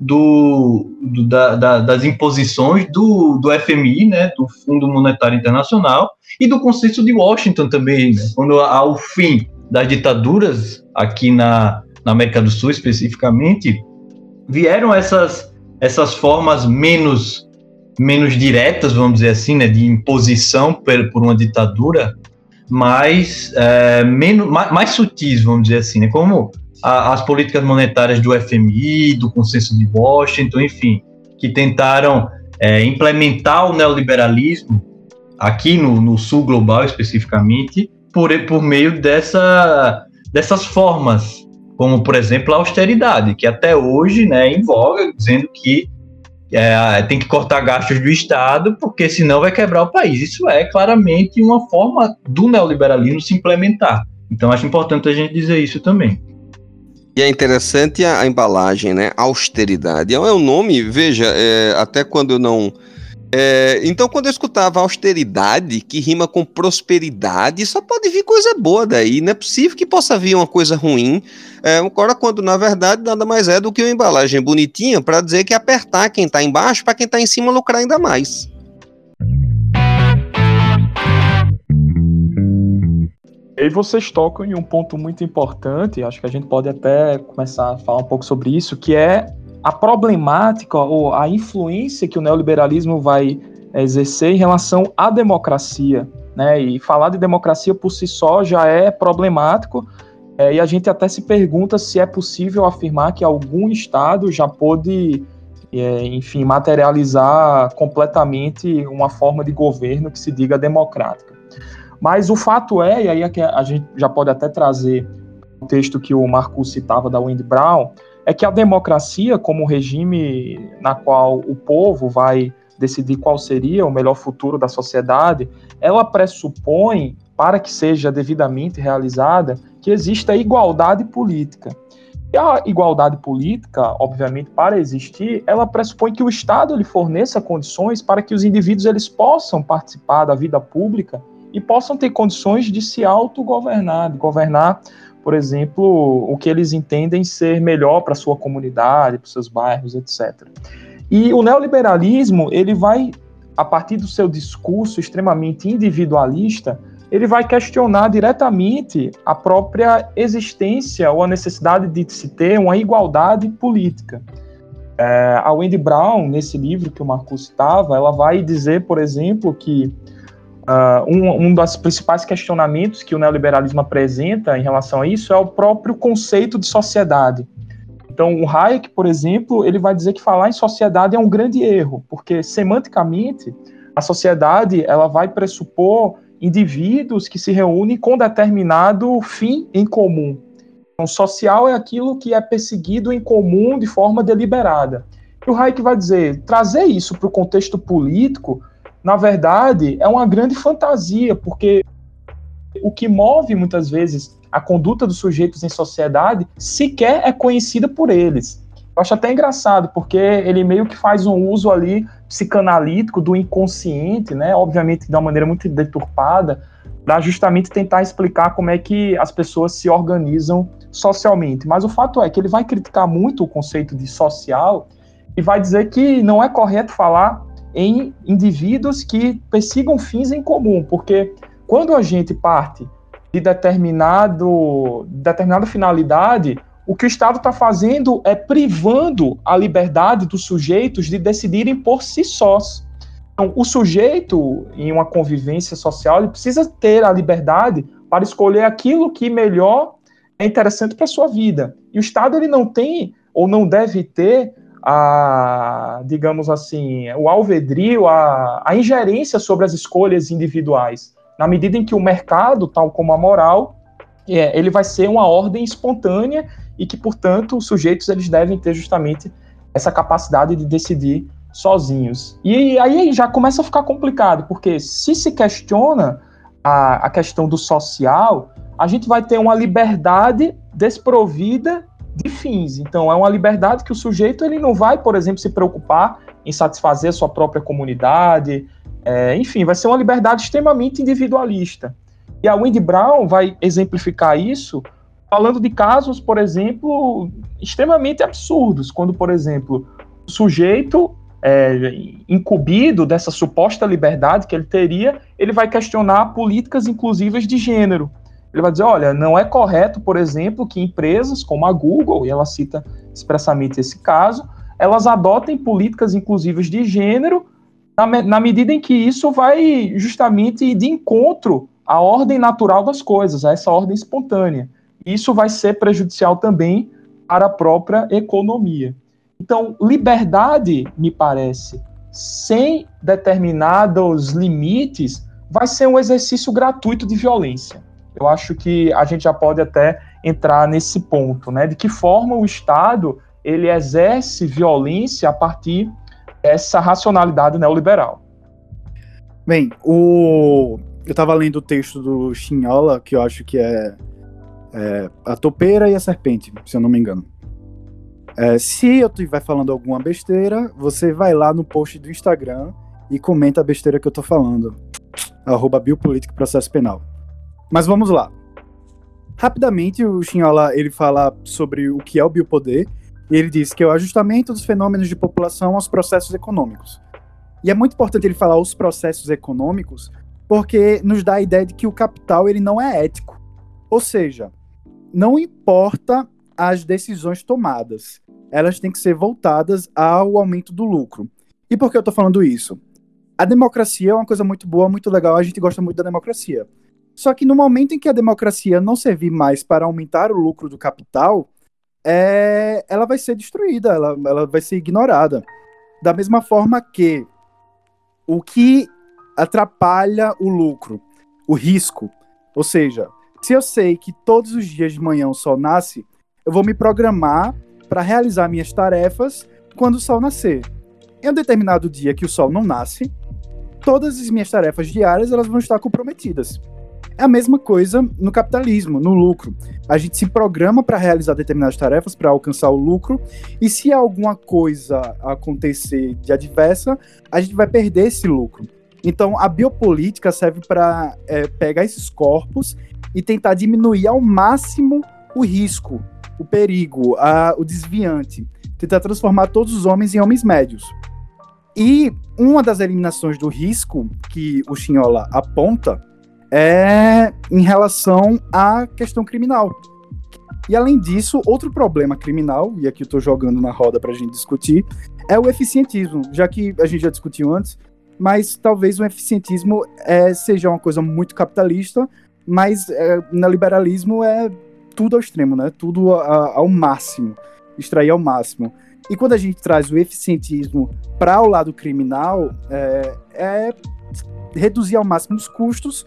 do, do da, da, das imposições do, do FMI, né? Do Fundo Monetário Internacional e do Consenso de Washington também, né? Quando ao fim das ditaduras aqui na, na América do Sul especificamente vieram essas essas formas menos menos diretas, vamos dizer assim, né, de imposição por, por uma ditadura, mas é, menos, mais, mais, sutis, vamos dizer assim, né, como a, as políticas monetárias do FMI, do Consenso de Washington, enfim, que tentaram é, implementar o neoliberalismo aqui no, no, sul global especificamente por, por meio dessa, dessas formas, como por exemplo a austeridade, que até hoje né, em voga, dizendo que é, tem que cortar gastos do Estado, porque senão vai quebrar o país. Isso é claramente uma forma do neoliberalismo se implementar. Então acho importante a gente dizer isso também. E é interessante a, a embalagem, né? Austeridade. É um nome, veja, é, até quando eu não é, então, quando eu escutava austeridade, que rima com prosperidade, só pode vir coisa boa daí. Não é possível que possa vir uma coisa ruim. É, agora, quando na verdade nada mais é do que uma embalagem bonitinha para dizer que apertar quem está embaixo para quem está em cima lucrar ainda mais. E vocês tocam em um ponto muito importante, acho que a gente pode até começar a falar um pouco sobre isso, que é a problemática ou a influência que o neoliberalismo vai exercer em relação à democracia. Né? E falar de democracia por si só já é problemático, é, e a gente até se pergunta se é possível afirmar que algum Estado já pôde, é, enfim, materializar completamente uma forma de governo que se diga democrática. Mas o fato é, e aí é a gente já pode até trazer o texto que o Marcos citava da Wendy Brown, é que a democracia, como regime na qual o povo vai decidir qual seria o melhor futuro da sociedade, ela pressupõe, para que seja devidamente realizada, que exista igualdade política. E a igualdade política, obviamente, para existir, ela pressupõe que o Estado lhe forneça condições para que os indivíduos eles possam participar da vida pública e possam ter condições de se autogovernar, de governar por exemplo, o que eles entendem ser melhor para sua comunidade, para seus bairros, etc. E o neoliberalismo, ele vai, a partir do seu discurso extremamente individualista, ele vai questionar diretamente a própria existência ou a necessidade de se ter uma igualdade política. É, a Wendy Brown, nesse livro que o Marcos citava, ela vai dizer, por exemplo, que Uh, um, um dos principais questionamentos que o neoliberalismo apresenta em relação a isso é o próprio conceito de sociedade. Então, o Hayek, por exemplo, ele vai dizer que falar em sociedade é um grande erro, porque semanticamente a sociedade ela vai pressupor indivíduos que se reúnem com determinado fim em comum. Então, social é aquilo que é perseguido em comum de forma deliberada. E o Hayek vai dizer, trazer isso para o contexto político na verdade, é uma grande fantasia, porque o que move muitas vezes a conduta dos sujeitos em sociedade sequer é conhecida por eles. Eu acho até engraçado, porque ele meio que faz um uso ali psicanalítico do inconsciente, né? Obviamente de uma maneira muito deturpada, para justamente tentar explicar como é que as pessoas se organizam socialmente. Mas o fato é que ele vai criticar muito o conceito de social e vai dizer que não é correto falar em indivíduos que persigam fins em comum, porque quando a gente parte de determinado, determinada finalidade, o que o Estado está fazendo é privando a liberdade dos sujeitos de decidirem por si sós. Então, o sujeito, em uma convivência social, ele precisa ter a liberdade para escolher aquilo que melhor é interessante para a sua vida. E o Estado ele não tem ou não deve ter a, digamos assim, o alvedrio, a, a ingerência sobre as escolhas individuais. Na medida em que o mercado, tal como a moral, é, ele vai ser uma ordem espontânea e que, portanto, os sujeitos eles devem ter justamente essa capacidade de decidir sozinhos. E aí já começa a ficar complicado, porque se se questiona a, a questão do social, a gente vai ter uma liberdade desprovida de fins. Então, é uma liberdade que o sujeito ele não vai, por exemplo, se preocupar em satisfazer a sua própria comunidade. É, enfim, vai ser uma liberdade extremamente individualista. E a Wendy Brown vai exemplificar isso falando de casos, por exemplo, extremamente absurdos, quando, por exemplo, o sujeito é, incumbido dessa suposta liberdade que ele teria, ele vai questionar políticas inclusivas de gênero. Ele vai dizer, olha, não é correto, por exemplo, que empresas como a Google, e ela cita expressamente esse caso, elas adotem políticas inclusivas de gênero na, na medida em que isso vai justamente de encontro à ordem natural das coisas, a essa ordem espontânea. Isso vai ser prejudicial também para a própria economia. Então, liberdade, me parece, sem determinados limites, vai ser um exercício gratuito de violência. Eu acho que a gente já pode até entrar nesse ponto, né? De que forma o Estado ele exerce violência a partir dessa racionalidade neoliberal. Bem, o... eu estava lendo o texto do Chinhola, que eu acho que é, é, a topeira e a serpente, se eu não me engano. É, se eu estiver falando alguma besteira, você vai lá no post do Instagram e comenta a besteira que eu tô falando. Arroba Processo Penal. Mas vamos lá. Rapidamente, o Xinhola, ele fala sobre o que é o biopoder, e ele diz que é o ajustamento dos fenômenos de população aos processos econômicos. E é muito importante ele falar os processos econômicos, porque nos dá a ideia de que o capital ele não é ético. Ou seja, não importa as decisões tomadas, elas têm que ser voltadas ao aumento do lucro. E por que eu estou falando isso? A democracia é uma coisa muito boa, muito legal, a gente gosta muito da democracia. Só que no momento em que a democracia não servir mais para aumentar o lucro do capital, é, ela vai ser destruída, ela, ela vai ser ignorada. Da mesma forma que o que atrapalha o lucro, o risco, ou seja, se eu sei que todos os dias de manhã o sol nasce, eu vou me programar para realizar minhas tarefas quando o sol nascer. Em um determinado dia que o sol não nasce, todas as minhas tarefas diárias elas vão estar comprometidas. É a mesma coisa no capitalismo, no lucro. A gente se programa para realizar determinadas tarefas, para alcançar o lucro, e se alguma coisa acontecer de adversa, a gente vai perder esse lucro. Então, a biopolítica serve para é, pegar esses corpos e tentar diminuir ao máximo o risco, o perigo, a, o desviante. Tentar transformar todos os homens em homens médios. E uma das eliminações do risco que o Chinhola aponta é em relação à questão criminal. E além disso, outro problema criminal, e aqui eu estou jogando na roda para a gente discutir, é o eficientismo, já que a gente já discutiu antes, mas talvez o eficientismo é, seja uma coisa muito capitalista, mas é, no liberalismo é tudo ao extremo, né? Tudo a, ao máximo, extrair ao máximo. E quando a gente traz o eficientismo para o lado criminal, é, é reduzir ao máximo os custos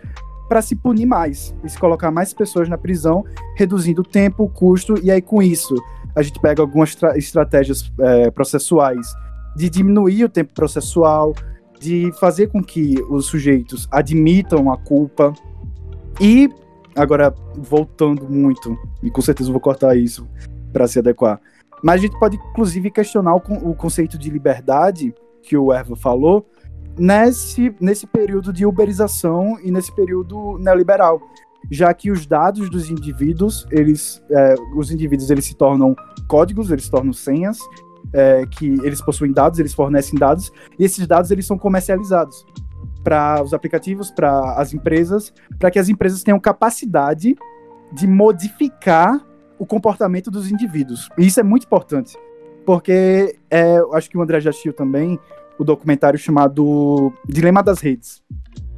para se punir mais e se colocar mais pessoas na prisão, reduzindo o tempo, o custo, e aí com isso a gente pega algumas estratégias é, processuais de diminuir o tempo processual, de fazer com que os sujeitos admitam a culpa. E, agora, voltando muito, e com certeza vou cortar isso para se adequar, mas a gente pode, inclusive, questionar o, o conceito de liberdade que o Erva falou, nesse, nesse período de uberização e nesse período neoliberal, já que os dados dos indivíduos, eles, é, os indivíduos eles se tornam códigos, eles se tornam senhas, é, que eles possuem dados, eles fornecem dados, e esses dados eles são comercializados para os aplicativos, para as empresas, para que as empresas tenham capacidade de modificar o comportamento dos indivíduos. E isso é muito importante, porque é, acho que o André já assistiu também, o documentário chamado Dilema das Redes,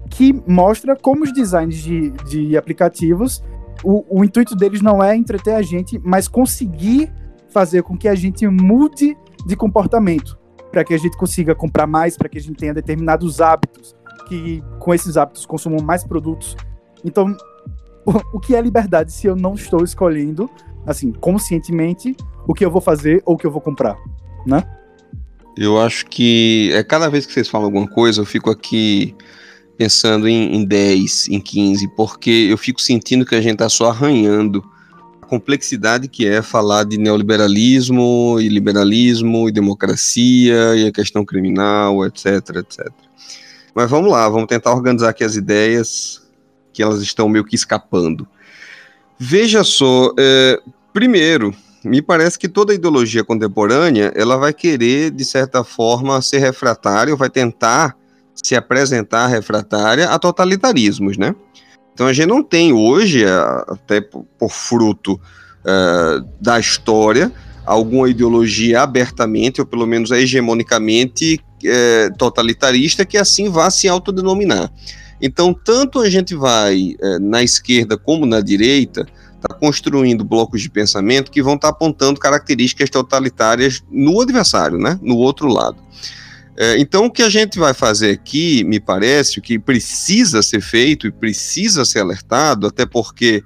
que mostra como os designs de, de aplicativos, o, o intuito deles não é entreter a gente, mas conseguir fazer com que a gente mude de comportamento, para que a gente consiga comprar mais, para que a gente tenha determinados hábitos, que com esses hábitos consumam mais produtos. Então, o, o que é liberdade se eu não estou escolhendo, assim, conscientemente, o que eu vou fazer ou o que eu vou comprar, né? Eu acho que é cada vez que vocês falam alguma coisa, eu fico aqui pensando em, em 10, em 15, porque eu fico sentindo que a gente está só arranhando a complexidade que é falar de neoliberalismo e liberalismo e democracia e a questão criminal, etc, etc. Mas vamos lá, vamos tentar organizar aqui as ideias que elas estão meio que escapando. Veja só, é, primeiro, me parece que toda ideologia contemporânea ela vai querer, de certa forma, ser refratária, ou vai tentar se apresentar refratária a totalitarismos, né? Então a gente não tem hoje, até por fruto uh, da história, alguma ideologia abertamente, ou pelo menos hegemonicamente é, totalitarista, que assim vá se autodenominar. Então, tanto a gente vai é, na esquerda como na direita, está construindo blocos de pensamento que vão estar tá apontando características totalitárias no adversário, né? no outro lado. É, então, o que a gente vai fazer aqui, me parece, o que precisa ser feito e precisa ser alertado, até porque,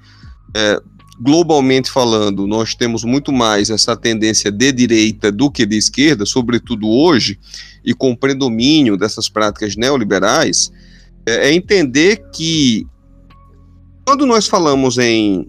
é, globalmente falando, nós temos muito mais essa tendência de direita do que de esquerda, sobretudo hoje, e com o predomínio dessas práticas neoliberais, é, é entender que quando nós falamos em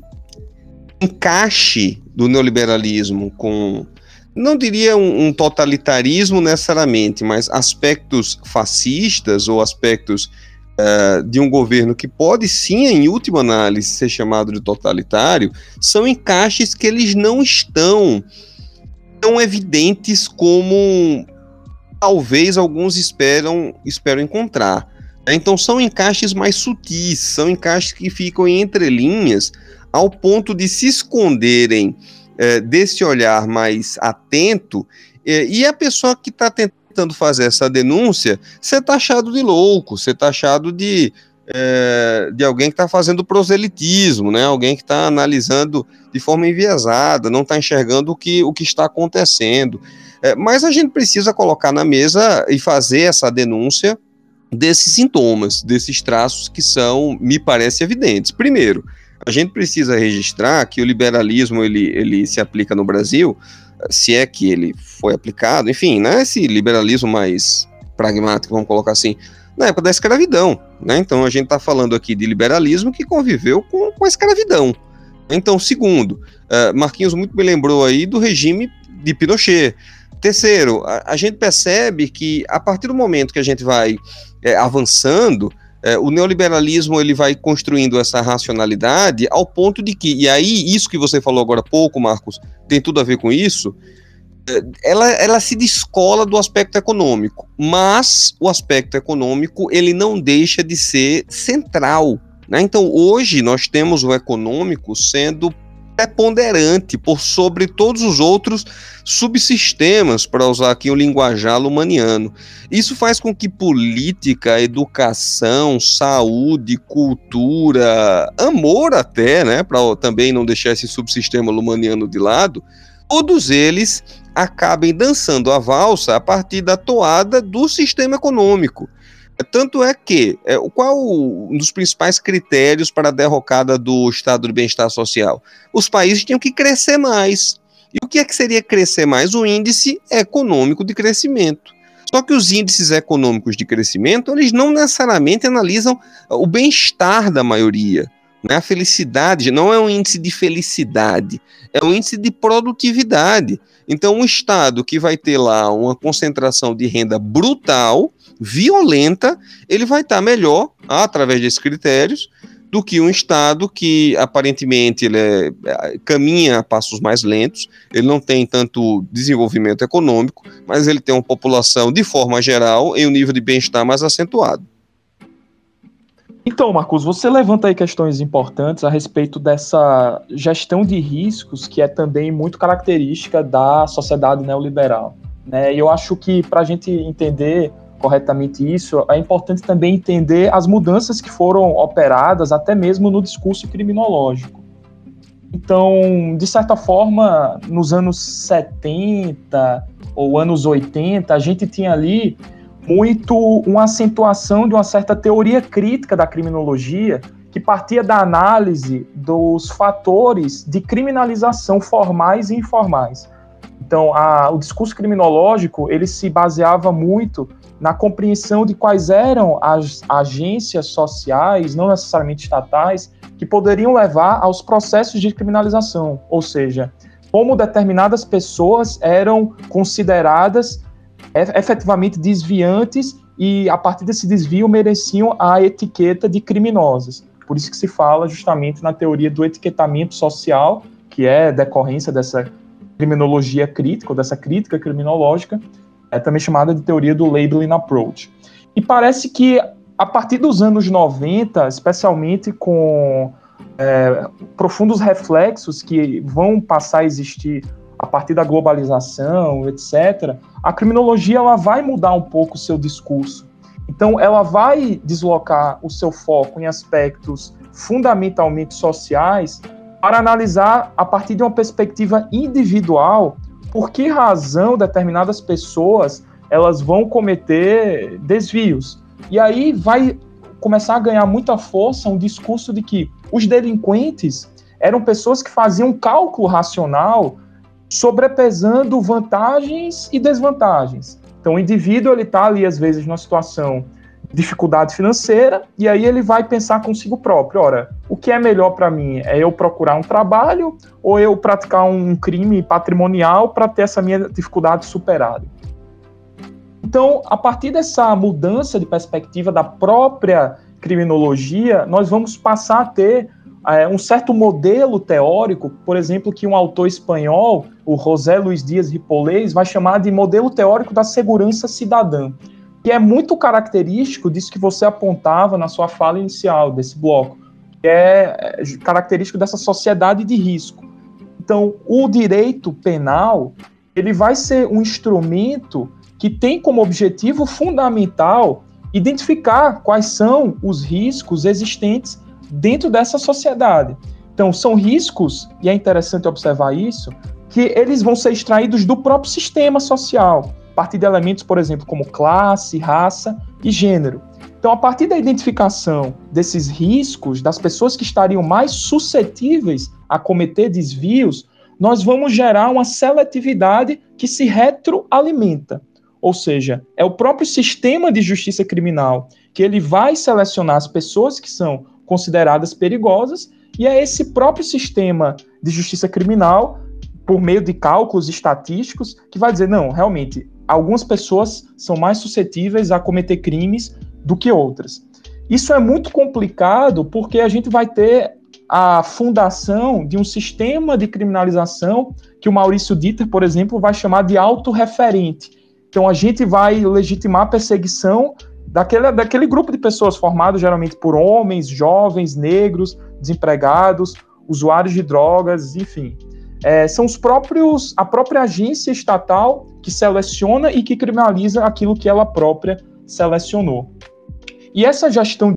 encaixe do neoliberalismo com não diria um, um, totalitarismo necessariamente, mas aspectos fascistas ou aspectos uh, de um governo que pode sim, em última análise, ser chamado de totalitário, são encaixes que eles não estão tão evidentes como talvez alguns esperam, esperam encontrar. Então são encaixes mais sutis, são encaixes que ficam em entrelinhas ao ponto de se esconderem é, desse olhar mais atento, é, e a pessoa que está tentando fazer essa denúncia ser taxado de louco, ser taxado de, é, de alguém que está fazendo proselitismo, né? alguém que está analisando de forma enviesada, não está enxergando o que, o que está acontecendo. Mas a gente precisa colocar na mesa e fazer essa denúncia desses sintomas, desses traços que são, me parece, evidentes. Primeiro, a gente precisa registrar que o liberalismo ele, ele se aplica no Brasil, se é que ele foi aplicado, enfim, né, esse liberalismo mais pragmático, vamos colocar assim, na época da escravidão. Né? Então a gente está falando aqui de liberalismo que conviveu com, com a escravidão. Então, segundo, uh, Marquinhos muito me lembrou aí do regime de Pinochet. Terceiro, a, a gente percebe que a partir do momento que a gente vai é, avançando, é, o neoliberalismo ele vai construindo essa racionalidade ao ponto de que, e aí isso que você falou agora há pouco, Marcos, tem tudo a ver com isso, é, ela, ela se descola do aspecto econômico, mas o aspecto econômico ele não deixa de ser central. Né? Então hoje nós temos o econômico sendo preponderante por sobre todos os outros subsistemas, para usar aqui o linguajar lumaniano. Isso faz com que política, educação, saúde, cultura, amor até, né, para também não deixar esse subsistema lumaniano de lado, todos eles acabem dançando a valsa a partir da toada do sistema econômico. Tanto é que, é, qual um dos principais critérios para a derrocada do estado de bem-estar social? Os países tinham que crescer mais. E o que é que seria crescer mais? O índice econômico de crescimento. Só que os índices econômicos de crescimento, eles não necessariamente analisam o bem-estar da maioria. Né? A felicidade não é um índice de felicidade, é um índice de produtividade. Então, um Estado que vai ter lá uma concentração de renda brutal, violenta, ele vai estar melhor, através desses critérios, do que um Estado que aparentemente ele é, é, caminha a passos mais lentos, ele não tem tanto desenvolvimento econômico, mas ele tem uma população, de forma geral, em um nível de bem-estar mais acentuado. Então, Marcos, você levanta aí questões importantes a respeito dessa gestão de riscos que é também muito característica da sociedade neoliberal. Né? E eu acho que para a gente entender corretamente isso, é importante também entender as mudanças que foram operadas até mesmo no discurso criminológico. Então, de certa forma, nos anos 70 ou anos 80, a gente tinha ali muito uma acentuação de uma certa teoria crítica da criminologia que partia da análise dos fatores de criminalização formais e informais. Então, a, o discurso criminológico ele se baseava muito na compreensão de quais eram as agências sociais, não necessariamente estatais, que poderiam levar aos processos de criminalização, ou seja, como determinadas pessoas eram consideradas efetivamente desviantes e a partir desse desvio mereciam a etiqueta de criminosas. Por isso que se fala justamente na teoria do etiquetamento social, que é decorrência dessa criminologia crítica, ou dessa crítica criminológica, é também chamada de teoria do labeling approach. E parece que a partir dos anos 90, especialmente com é, profundos reflexos que vão passar a existir a partir da globalização, etc., a criminologia ela vai mudar um pouco o seu discurso. Então, ela vai deslocar o seu foco em aspectos fundamentalmente sociais para analisar a partir de uma perspectiva individual por que razão determinadas pessoas elas vão cometer desvios. E aí vai começar a ganhar muita força um discurso de que os delinquentes eram pessoas que faziam cálculo racional sobrepesando vantagens e desvantagens. Então o indivíduo ele está ali às vezes numa situação dificuldade financeira, e aí ele vai pensar consigo próprio, ora, o que é melhor para mim? É eu procurar um trabalho ou eu praticar um crime patrimonial para ter essa minha dificuldade superada? Então, a partir dessa mudança de perspectiva da própria criminologia, nós vamos passar a ter é, um certo modelo teórico, por exemplo, que um autor espanhol, o José Luiz Dias Ripolés, vai chamar de modelo teórico da segurança cidadã que é muito característico disso que você apontava na sua fala inicial desse bloco, que é, é característico dessa sociedade de risco. Então, o direito penal ele vai ser um instrumento que tem como objetivo fundamental identificar quais são os riscos existentes dentro dessa sociedade. Então, são riscos, e é interessante observar isso, que eles vão ser extraídos do próprio sistema social partir de elementos, por exemplo, como classe, raça e gênero. Então, a partir da identificação desses riscos, das pessoas que estariam mais suscetíveis a cometer desvios, nós vamos gerar uma seletividade que se retroalimenta. Ou seja, é o próprio sistema de justiça criminal que ele vai selecionar as pessoas que são consideradas perigosas, e é esse próprio sistema de justiça criminal, por meio de cálculos estatísticos, que vai dizer: não, realmente, algumas pessoas são mais suscetíveis a cometer crimes do que outras. Isso é muito complicado porque a gente vai ter a fundação de um sistema de criminalização que o Maurício Dieter, por exemplo, vai chamar de autorreferente. Então a gente vai legitimar a perseguição daquele, daquele grupo de pessoas formado geralmente por homens, jovens, negros, desempregados, usuários de drogas, enfim. É, são os próprios, a própria agência estatal que seleciona e que criminaliza aquilo que ela própria selecionou. E essa gestão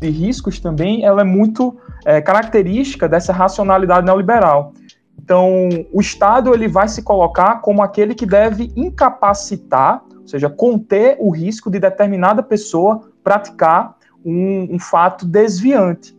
de riscos também ela é muito é, característica dessa racionalidade neoliberal. Então, o Estado ele vai se colocar como aquele que deve incapacitar, ou seja, conter o risco de determinada pessoa praticar um, um fato desviante.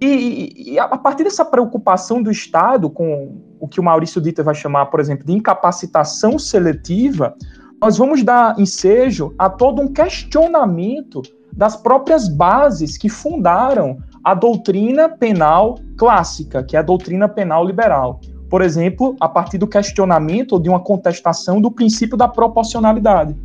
E, e, a partir dessa preocupação do Estado com o que o Maurício Dieter vai chamar, por exemplo, de incapacitação seletiva, nós vamos dar ensejo a todo um questionamento das próprias bases que fundaram a doutrina penal clássica, que é a doutrina penal liberal. Por exemplo, a partir do questionamento ou de uma contestação do princípio da proporcionalidade.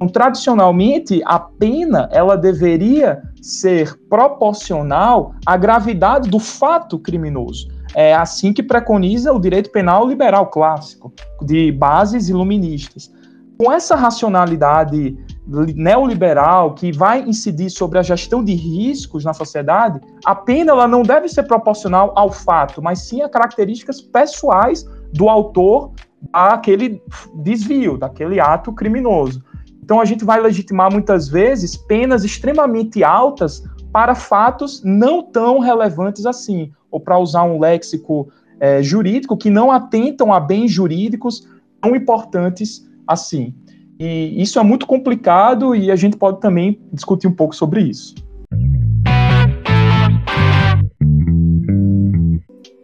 Então, tradicionalmente, a pena ela deveria ser proporcional à gravidade do fato criminoso. É assim que preconiza o direito penal liberal clássico, de bases iluministas. Com essa racionalidade neoliberal que vai incidir sobre a gestão de riscos na sociedade, a pena ela não deve ser proporcional ao fato, mas sim a características pessoais do autor daquele desvio, daquele ato criminoso. Então a gente vai legitimar muitas vezes penas extremamente altas para fatos não tão relevantes assim, ou para usar um léxico é, jurídico que não atentam a bens jurídicos tão importantes assim. E isso é muito complicado e a gente pode também discutir um pouco sobre isso.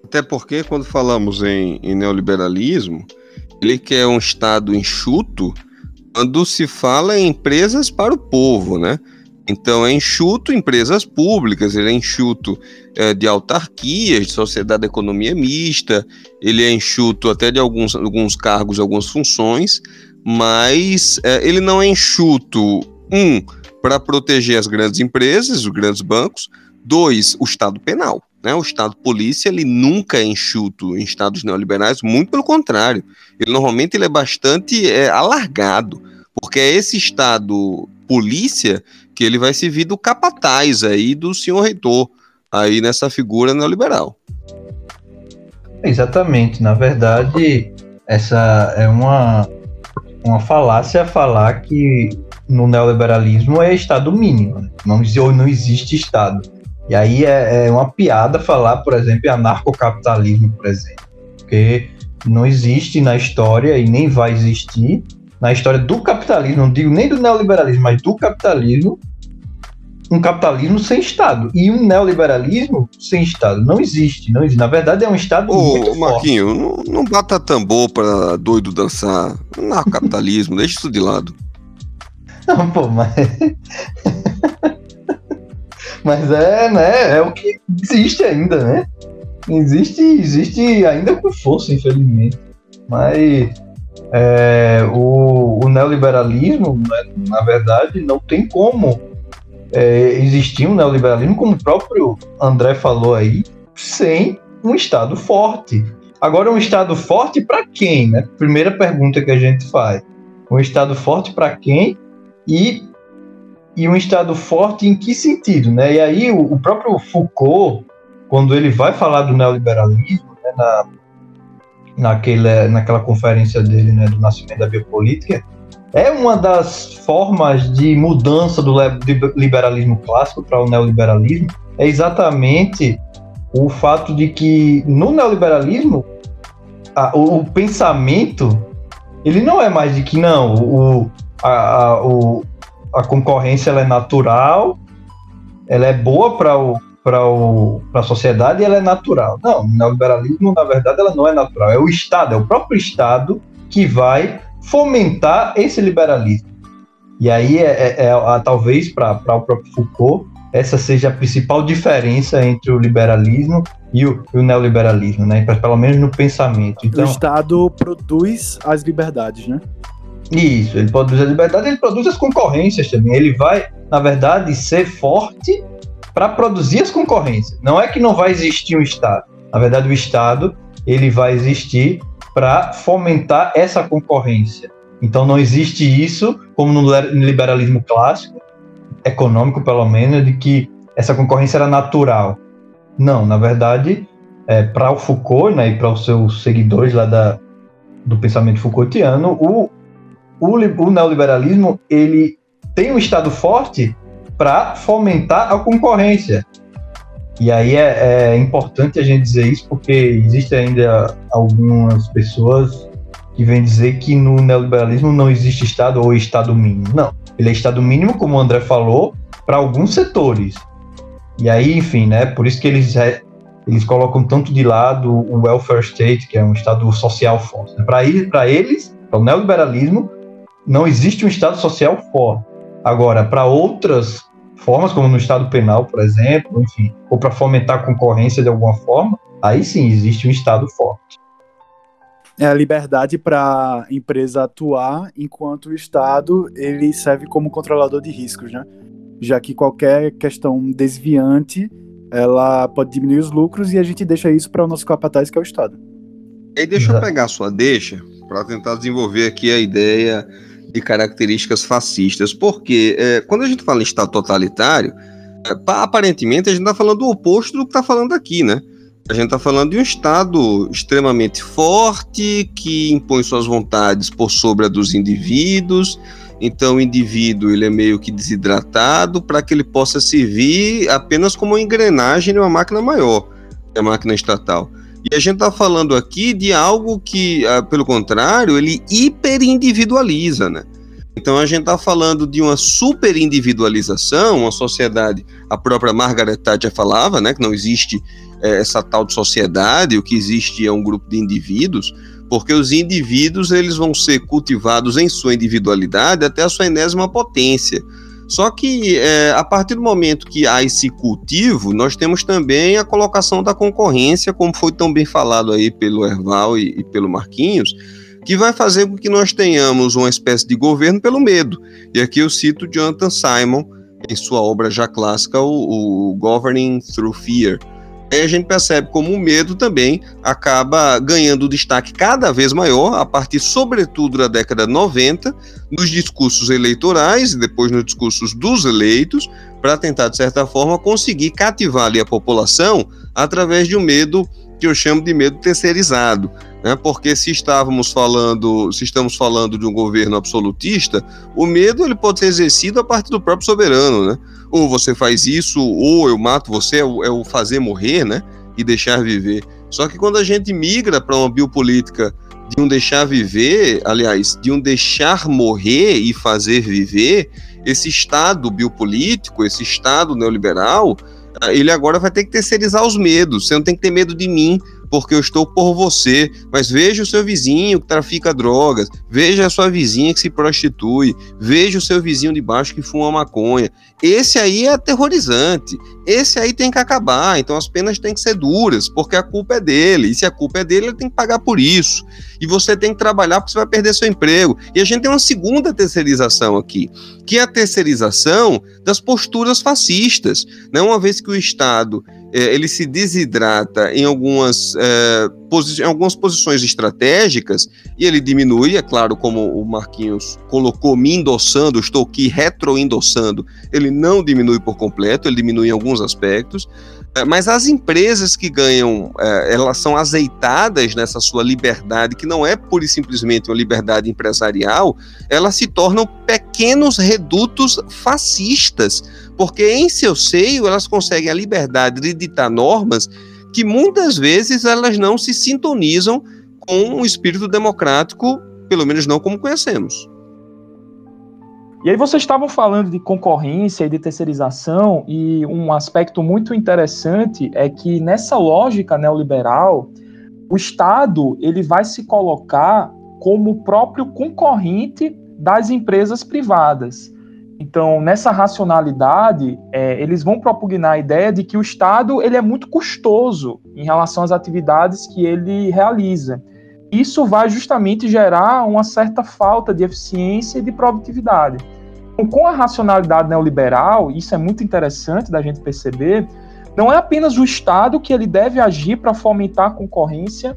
Até porque quando falamos em, em neoliberalismo, ele quer um Estado enxuto quando se fala em empresas para o povo, né? Então é enxuto empresas públicas, ele é enxuto é, de autarquias, de sociedade de economia mista, ele é enxuto até de alguns, alguns cargos, algumas funções, mas é, ele não é enxuto, um, para proteger as grandes empresas, os grandes bancos, dois, o Estado penal. Né? O Estado polícia ele nunca é enxuto em estados neoliberais, muito pelo contrário. Ele normalmente ele é bastante é, alargado, porque é esse Estado polícia que ele vai servir do capataz aí do senhor reitor, aí nessa figura neoliberal. Exatamente. Na verdade, essa é uma, uma falácia falar que no neoliberalismo é Estado mínimo. Né? Não, não existe Estado. E aí é, é uma piada falar, por exemplo, em anarcocapitalismo, por exemplo. Porque não existe na história e nem vai existir na história do capitalismo, não digo nem do neoliberalismo, mas do capitalismo, um capitalismo sem Estado. E um neoliberalismo sem Estado. Não existe. Não existe. Na verdade, é um Estado Ô, muito Marquinho, não, não bata tambor para doido dançar. Narcocapitalismo, deixa isso de lado. Não, pô, mas. mas é, né? É o que existe ainda, né? Existe, existe ainda com força, infelizmente. Mas é, o, o, neoliberalismo, né, na verdade, não tem como é, existir um neoliberalismo, como o próprio André falou aí, sem um Estado forte. Agora, um Estado forte para quem? Né? Primeira pergunta que a gente faz. Um Estado forte para quem? E, e um Estado forte em que sentido? Né? E aí, o, o próprio Foucault, quando ele vai falar do neoliberalismo, né, na, naquele, naquela conferência dele né, do nascimento da biopolítica, é uma das formas de mudança do liberalismo clássico para o neoliberalismo, é exatamente o fato de que no neoliberalismo a, o, o, pensamento ele não é mais de que não o, a, a, o, a concorrência ela é natural, ela é boa para o para a sociedade ela é natural. Não, o neoliberalismo, na verdade, ela não é natural. É o Estado, é o próprio Estado que vai fomentar esse liberalismo. E aí, é, é, é talvez para o próprio Foucault, essa seja a principal diferença entre o liberalismo e o, e o neoliberalismo, né? Pelo menos no pensamento. Então, o Estado produz as liberdades, né? Isso, ele produz a liberdade, ele produz as concorrências também. Ele vai, na verdade, ser forte para produzir as concorrências. Não é que não vai existir um Estado. Na verdade, o Estado ele vai existir para fomentar essa concorrência. Então não existe isso, como no liberalismo clássico, econômico pelo menos, de que essa concorrência era natural. Não, na verdade, é, para o Foucault né, e para os seus seguidores lá da, do pensamento Foucaultiano, o, o, o neoliberalismo ele tem um Estado forte para fomentar a concorrência. E aí é, é, importante a gente dizer isso porque existe ainda algumas pessoas que vêm dizer que no neoliberalismo não existe Estado ou Estado mínimo. Não, ele é Estado mínimo, como o André falou, para alguns setores. E aí, enfim, né? Por isso que eles, eles colocam tanto de lado o welfare state, que é um Estado social forte. Para eles, para o neoliberalismo, não existe um Estado social forte. Agora, para outras formas, como no Estado penal, por exemplo, enfim, ou para fomentar a concorrência de alguma forma, aí sim existe um Estado forte. É a liberdade para a empresa atuar, enquanto o Estado ele serve como controlador de riscos, né? Já que qualquer questão desviante ela pode diminuir os lucros e a gente deixa isso para o nosso capataz, que é o Estado. E aí deixa Exato. eu pegar a sua deixa para tentar desenvolver aqui a ideia de características fascistas, porque é, quando a gente fala em Estado totalitário, é, aparentemente a gente está falando do oposto do que está falando aqui, né? A gente está falando de um Estado extremamente forte, que impõe suas vontades por sobre a dos indivíduos, então o indivíduo ele é meio que desidratado para que ele possa servir apenas como uma engrenagem de uma máquina maior, que é a máquina estatal. E a gente está falando aqui de algo que, ah, pelo contrário, ele hiperindividualiza, né? Então a gente está falando de uma superindividualização, uma sociedade, a própria Margaret Thatcher falava, né, que não existe é, essa tal de sociedade, o que existe é um grupo de indivíduos, porque os indivíduos eles vão ser cultivados em sua individualidade até a sua enésima potência. Só que é, a partir do momento que há esse cultivo, nós temos também a colocação da concorrência, como foi tão bem falado aí pelo Erval e, e pelo Marquinhos, que vai fazer com que nós tenhamos uma espécie de governo pelo medo. E aqui eu cito Jonathan Simon em sua obra já clássica, o, o Governing Through Fear Aí a gente percebe como o medo também acaba ganhando destaque cada vez maior, a partir, sobretudo, da década de 90, nos discursos eleitorais e depois nos discursos dos eleitos, para tentar, de certa forma, conseguir cativar ali a população através de um medo que eu chamo de medo terceirizado, né? Porque se estávamos falando, se estamos falando de um governo absolutista, o medo ele pode ser exercido a partir do próprio soberano, né? Ou você faz isso, ou eu mato você, é o, é o fazer morrer, né? E deixar viver. Só que quando a gente migra para uma biopolítica de um deixar viver, aliás, de um deixar morrer e fazer viver, esse Estado biopolítico, esse Estado neoliberal, ele agora vai ter que terceirizar os medos. Você não tem que ter medo de mim, porque eu estou por você. Mas veja o seu vizinho que trafica drogas, veja a sua vizinha que se prostitui, veja o seu vizinho de baixo que fuma maconha. Esse aí é aterrorizante. Esse aí tem que acabar. Então as penas têm que ser duras, porque a culpa é dele. E se a culpa é dele, ele tem que pagar por isso. E você tem que trabalhar porque você vai perder seu emprego. E a gente tem uma segunda terceirização aqui, que é a terceirização das posturas fascistas. Né? Uma vez que o Estado ele se desidrata em algumas, é, em algumas posições estratégicas e ele diminui, é claro, como o Marquinhos colocou, me endossando, estou aqui retroendossando, ele não diminui por completo, ele diminui em alguns aspectos, é, mas as empresas que ganham, é, elas são azeitadas nessa sua liberdade, que não é pura e simplesmente uma liberdade empresarial, elas se tornam pequenos redutos fascistas, porque em seu seio elas conseguem a liberdade de ditar normas que muitas vezes elas não se sintonizam com o espírito democrático, pelo menos não como conhecemos. E aí vocês estavam falando de concorrência e de terceirização, e um aspecto muito interessante é que nessa lógica neoliberal, o Estado ele vai se colocar como o próprio concorrente das empresas privadas. Então, nessa racionalidade, é, eles vão propugnar a ideia de que o Estado ele é muito custoso em relação às atividades que ele realiza. Isso vai justamente gerar uma certa falta de eficiência e de produtividade. Então, com a racionalidade neoliberal, isso é muito interessante da gente perceber, não é apenas o Estado que ele deve agir para fomentar a concorrência,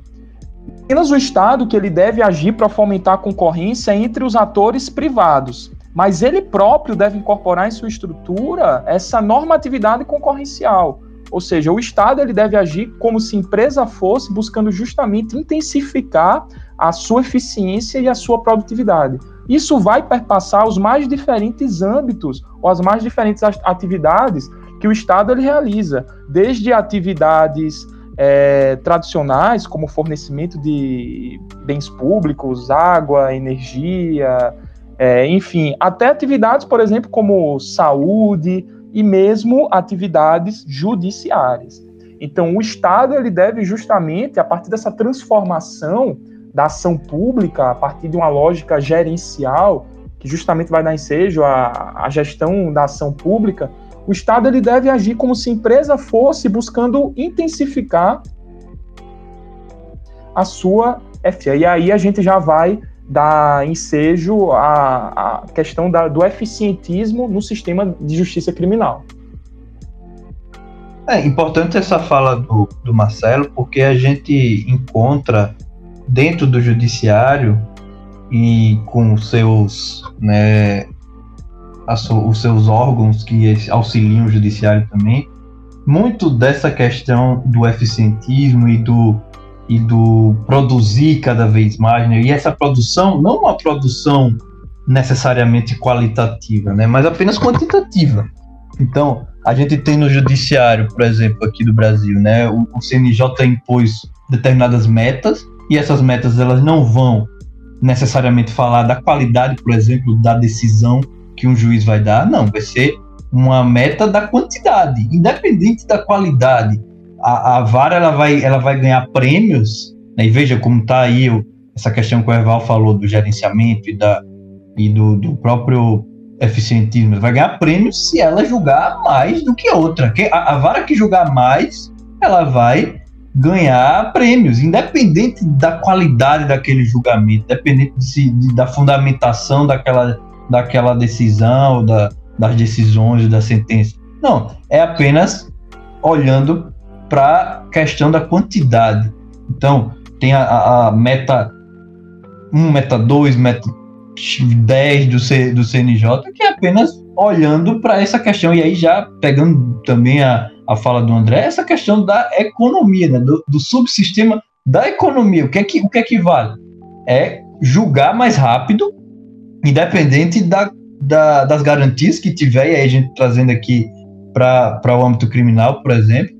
apenas o Estado que ele deve agir para fomentar a concorrência entre os atores privados, mas ele próprio deve incorporar em sua estrutura essa normatividade concorrencial. Ou seja, o Estado ele deve agir como se empresa fosse buscando justamente intensificar a sua eficiência e a sua produtividade. Isso vai perpassar os mais diferentes âmbitos ou as mais diferentes atividades que o Estado ele realiza, desde atividades é, tradicionais, como fornecimento de bens públicos, água, energia, é, enfim, até atividades, por exemplo, como saúde e mesmo atividades judiciárias. Então, o Estado ele deve justamente, a partir dessa transformação da ação pública a partir de uma lógica gerencial, que justamente vai dar ensejo à, à gestão da ação pública, o Estado ele deve agir como se a empresa fosse buscando intensificar a sua FIA. E aí a gente já vai dar ensejo à, à questão da, do eficientismo no sistema de justiça criminal. É importante essa fala do, do Marcelo, porque a gente encontra dentro do judiciário e com os seus, né, os seus órgãos que auxiliam o judiciário também, muito dessa questão do eficientismo e do e do produzir cada vez mais, né? E essa produção não uma produção necessariamente qualitativa, né? Mas apenas quantitativa. Então, a gente tem no judiciário, por exemplo, aqui do Brasil, né? O, o CNJ impôs determinadas metas e essas metas elas não vão necessariamente falar da qualidade, por exemplo, da decisão que um juiz vai dar, não, vai ser uma meta da quantidade, independente da qualidade. A, a vara ela vai, ela vai ganhar prêmios, né? e veja como está aí o, essa questão que o Eval falou do gerenciamento e, da, e do, do próprio eficientismo, vai ganhar prêmios se ela julgar mais do que outra. A, a vara que julgar mais, ela vai ganhar prêmios, independente da qualidade daquele julgamento, independente de, de, da fundamentação daquela, daquela decisão, da, das decisões, da sentença. Não, é apenas olhando para a questão da quantidade. Então, tem a, a, meta 1, meta 2, meta 10 do, C, do CNJ, que é apenas olhando para essa questão, e aí já pegando também a, a fala do André, essa questão da economia, né, do, do subsistema da economia. O que, é que, o que é que vale? É julgar mais rápido, independente da, da, das garantias que tiver, e aí a gente trazendo aqui para o âmbito criminal, por exemplo,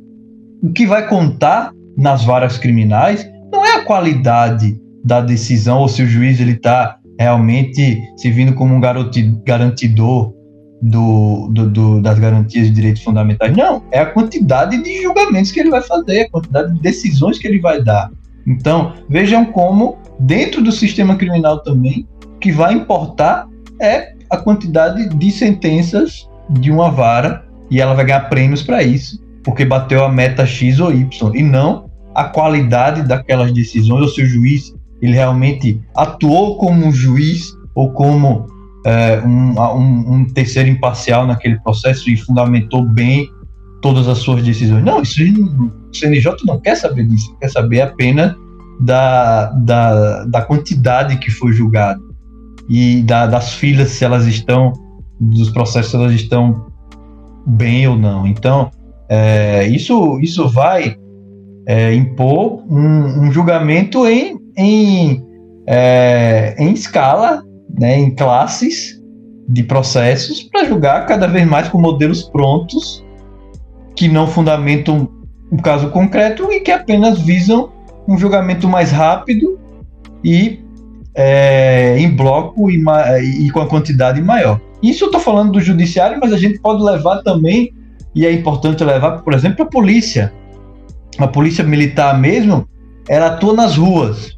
o que vai contar nas varas criminais não é a qualidade da decisão ou se o juiz ele está realmente se vindo como um garantidor do, do, do, das garantias de direitos fundamentais. Não, é a quantidade de julgamentos que ele vai fazer, a quantidade de decisões que ele vai dar. Então, vejam como, dentro do sistema criminal também, o que vai importar é a quantidade de sentenças de uma vara e ela vai ganhar prêmios para isso, porque bateu a meta X ou Y, e não a qualidade daquelas decisões, ou se o juiz ele realmente atuou como um juiz ou como é, um, um, um, terceiro imparcial naquele processo e fundamentou bem todas as suas decisões. Não, isso o CNJ não quer saber disso, quer saber apenas da, da, da quantidade que foi julgado e da, das filas, se elas estão, dos processos, se elas estão bem ou não. Então, é, isso, isso vai é, impor um, um, julgamento em, em, é, em escala né, em classes de processos para julgar cada vez mais com modelos prontos que não fundamentam um caso concreto e que apenas visam um julgamento mais rápido e é, em bloco e, e, com a quantidade maior. Isso eu estou falando do judiciário, mas a gente pode levar também, e é importante levar, por exemplo, a polícia. A polícia militar mesmo, ela atua nas ruas.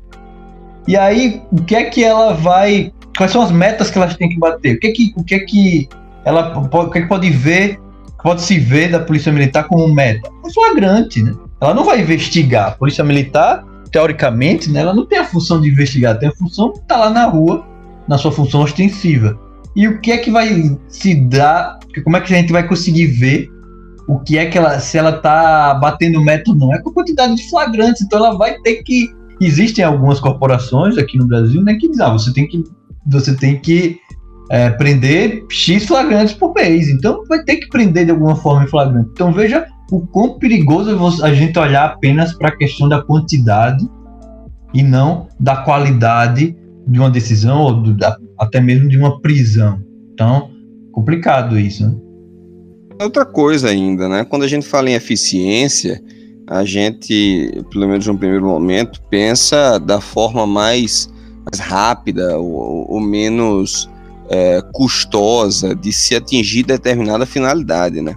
E aí, o que é que ela vai quais são as metas que elas têm que bater? O que é que, o que, é que ela pode, o que, é que pode ver, pode se ver da Polícia Militar como meta? Um flagrante, né? Ela não vai investigar. A Polícia Militar, teoricamente, né, ela não tem a função de investigar, tem a função de estar tá lá na rua, na sua função ostensiva. E o que é que vai se dar? Como é que a gente vai conseguir ver o que é que ela, se ela está batendo meta ou não? É com a quantidade de flagrantes. Então ela vai ter que. Existem algumas corporações aqui no Brasil né, que dizem, ah, você tem que você tem que é, prender X flagrantes por mês. Então vai ter que prender de alguma forma em flagrante. Então veja o quão perigoso é a gente olhar apenas para a questão da quantidade e não da qualidade de uma decisão ou do, da, até mesmo de uma prisão. Então, complicado isso. Né? Outra coisa ainda, né? Quando a gente fala em eficiência, a gente, pelo menos no primeiro momento, pensa da forma mais mais rápida ou, ou menos é, custosa de se atingir determinada finalidade, né?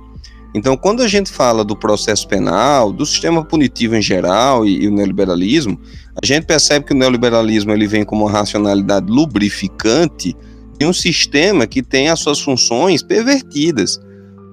Então, quando a gente fala do processo penal, do sistema punitivo em geral e, e, o neoliberalismo, a gente percebe que o neoliberalismo ele vem como uma racionalidade lubrificante de um sistema que tem as suas funções pervertidas.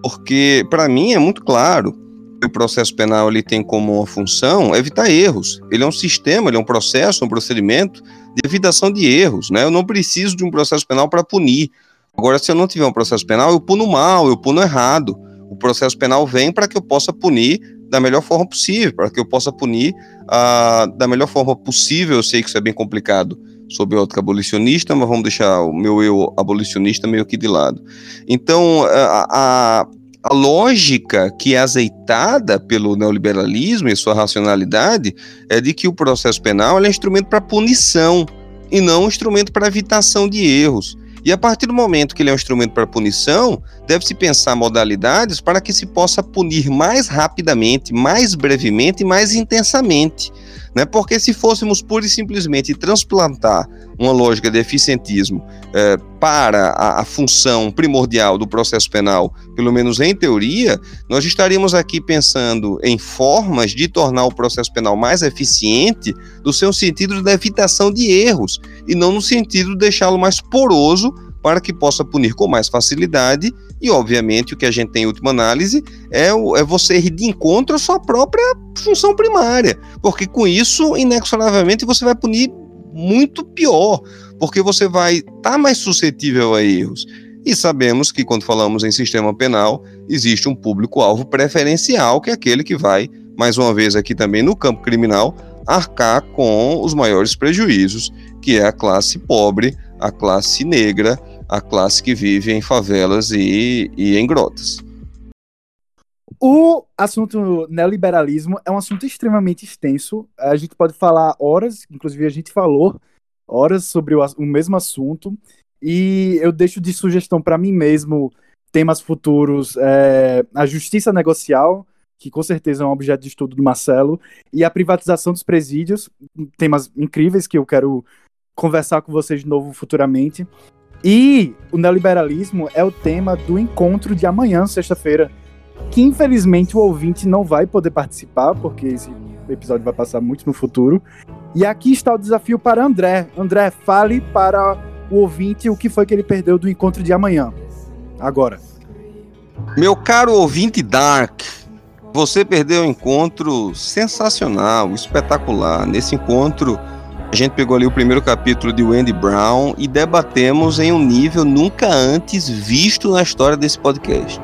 Porque, para mim, é muito claro que o processo penal ele tem como uma função evitar erros. Ele é um sistema, ele é um processo, um procedimento de evitação de erros, né? Eu não preciso de um processo penal para punir. Agora, se eu não tiver um processo penal, eu puno mal, eu puno errado. O processo penal vem para que eu possa punir da melhor forma possível, para que eu possa punir uh, da melhor forma possível. Eu sei que isso é bem complicado sob ótica abolicionista, mas vamos deixar o meu eu abolicionista meio que de lado. Então, a, a, a lógica que é azeitada pelo neoliberalismo e sua racionalidade é de que o processo penal é instrumento para punição e não um instrumento para evitação de erros. E a partir do momento que ele é um instrumento para punição, deve-se pensar modalidades para que se possa punir mais rapidamente, mais brevemente e mais intensamente. Né? Porque se fôssemos pura e simplesmente transplantar uma lógica de eficientismo é, para a, a, função primordial do processo penal, pelo menos em teoria, nós estaríamos aqui pensando em formas de tornar o processo penal mais eficiente no seu sentido de evitação de erros e não no sentido de deixá-lo mais poroso para que possa punir com mais facilidade e, obviamente, o que a gente tem em última análise é, o, é você ir de encontro à sua própria função primária, porque com isso, inexoravelmente, você vai punir muito pior, porque você vai estar tá mais suscetível a erros. E sabemos que quando falamos em sistema penal, existe um público-alvo preferencial, que é aquele que vai, mais uma vez aqui também no campo criminal, arcar com os maiores prejuízos, que é a classe pobre, a classe negra, a classe que vive em favelas e, e em grotas. O assunto neoliberalismo é um assunto extremamente extenso. A gente pode falar horas, inclusive a gente falou horas sobre o, o mesmo assunto. E eu deixo de sugestão para mim mesmo temas futuros: é, a justiça negocial, que com certeza é um objeto de estudo do Marcelo, e a privatização dos presídios, temas incríveis que eu quero conversar com vocês de novo futuramente. E o neoliberalismo é o tema do encontro de amanhã, sexta-feira, que infelizmente o ouvinte não vai poder participar, porque esse episódio vai passar muito no futuro. E aqui está o desafio para André. André, fale para o ouvinte o que foi que ele perdeu do encontro de amanhã. Agora. Meu caro ouvinte Dark, você perdeu um encontro sensacional, espetacular. Nesse encontro a gente pegou ali o primeiro capítulo de Wendy Brown e debatemos em um nível nunca antes visto na história desse podcast.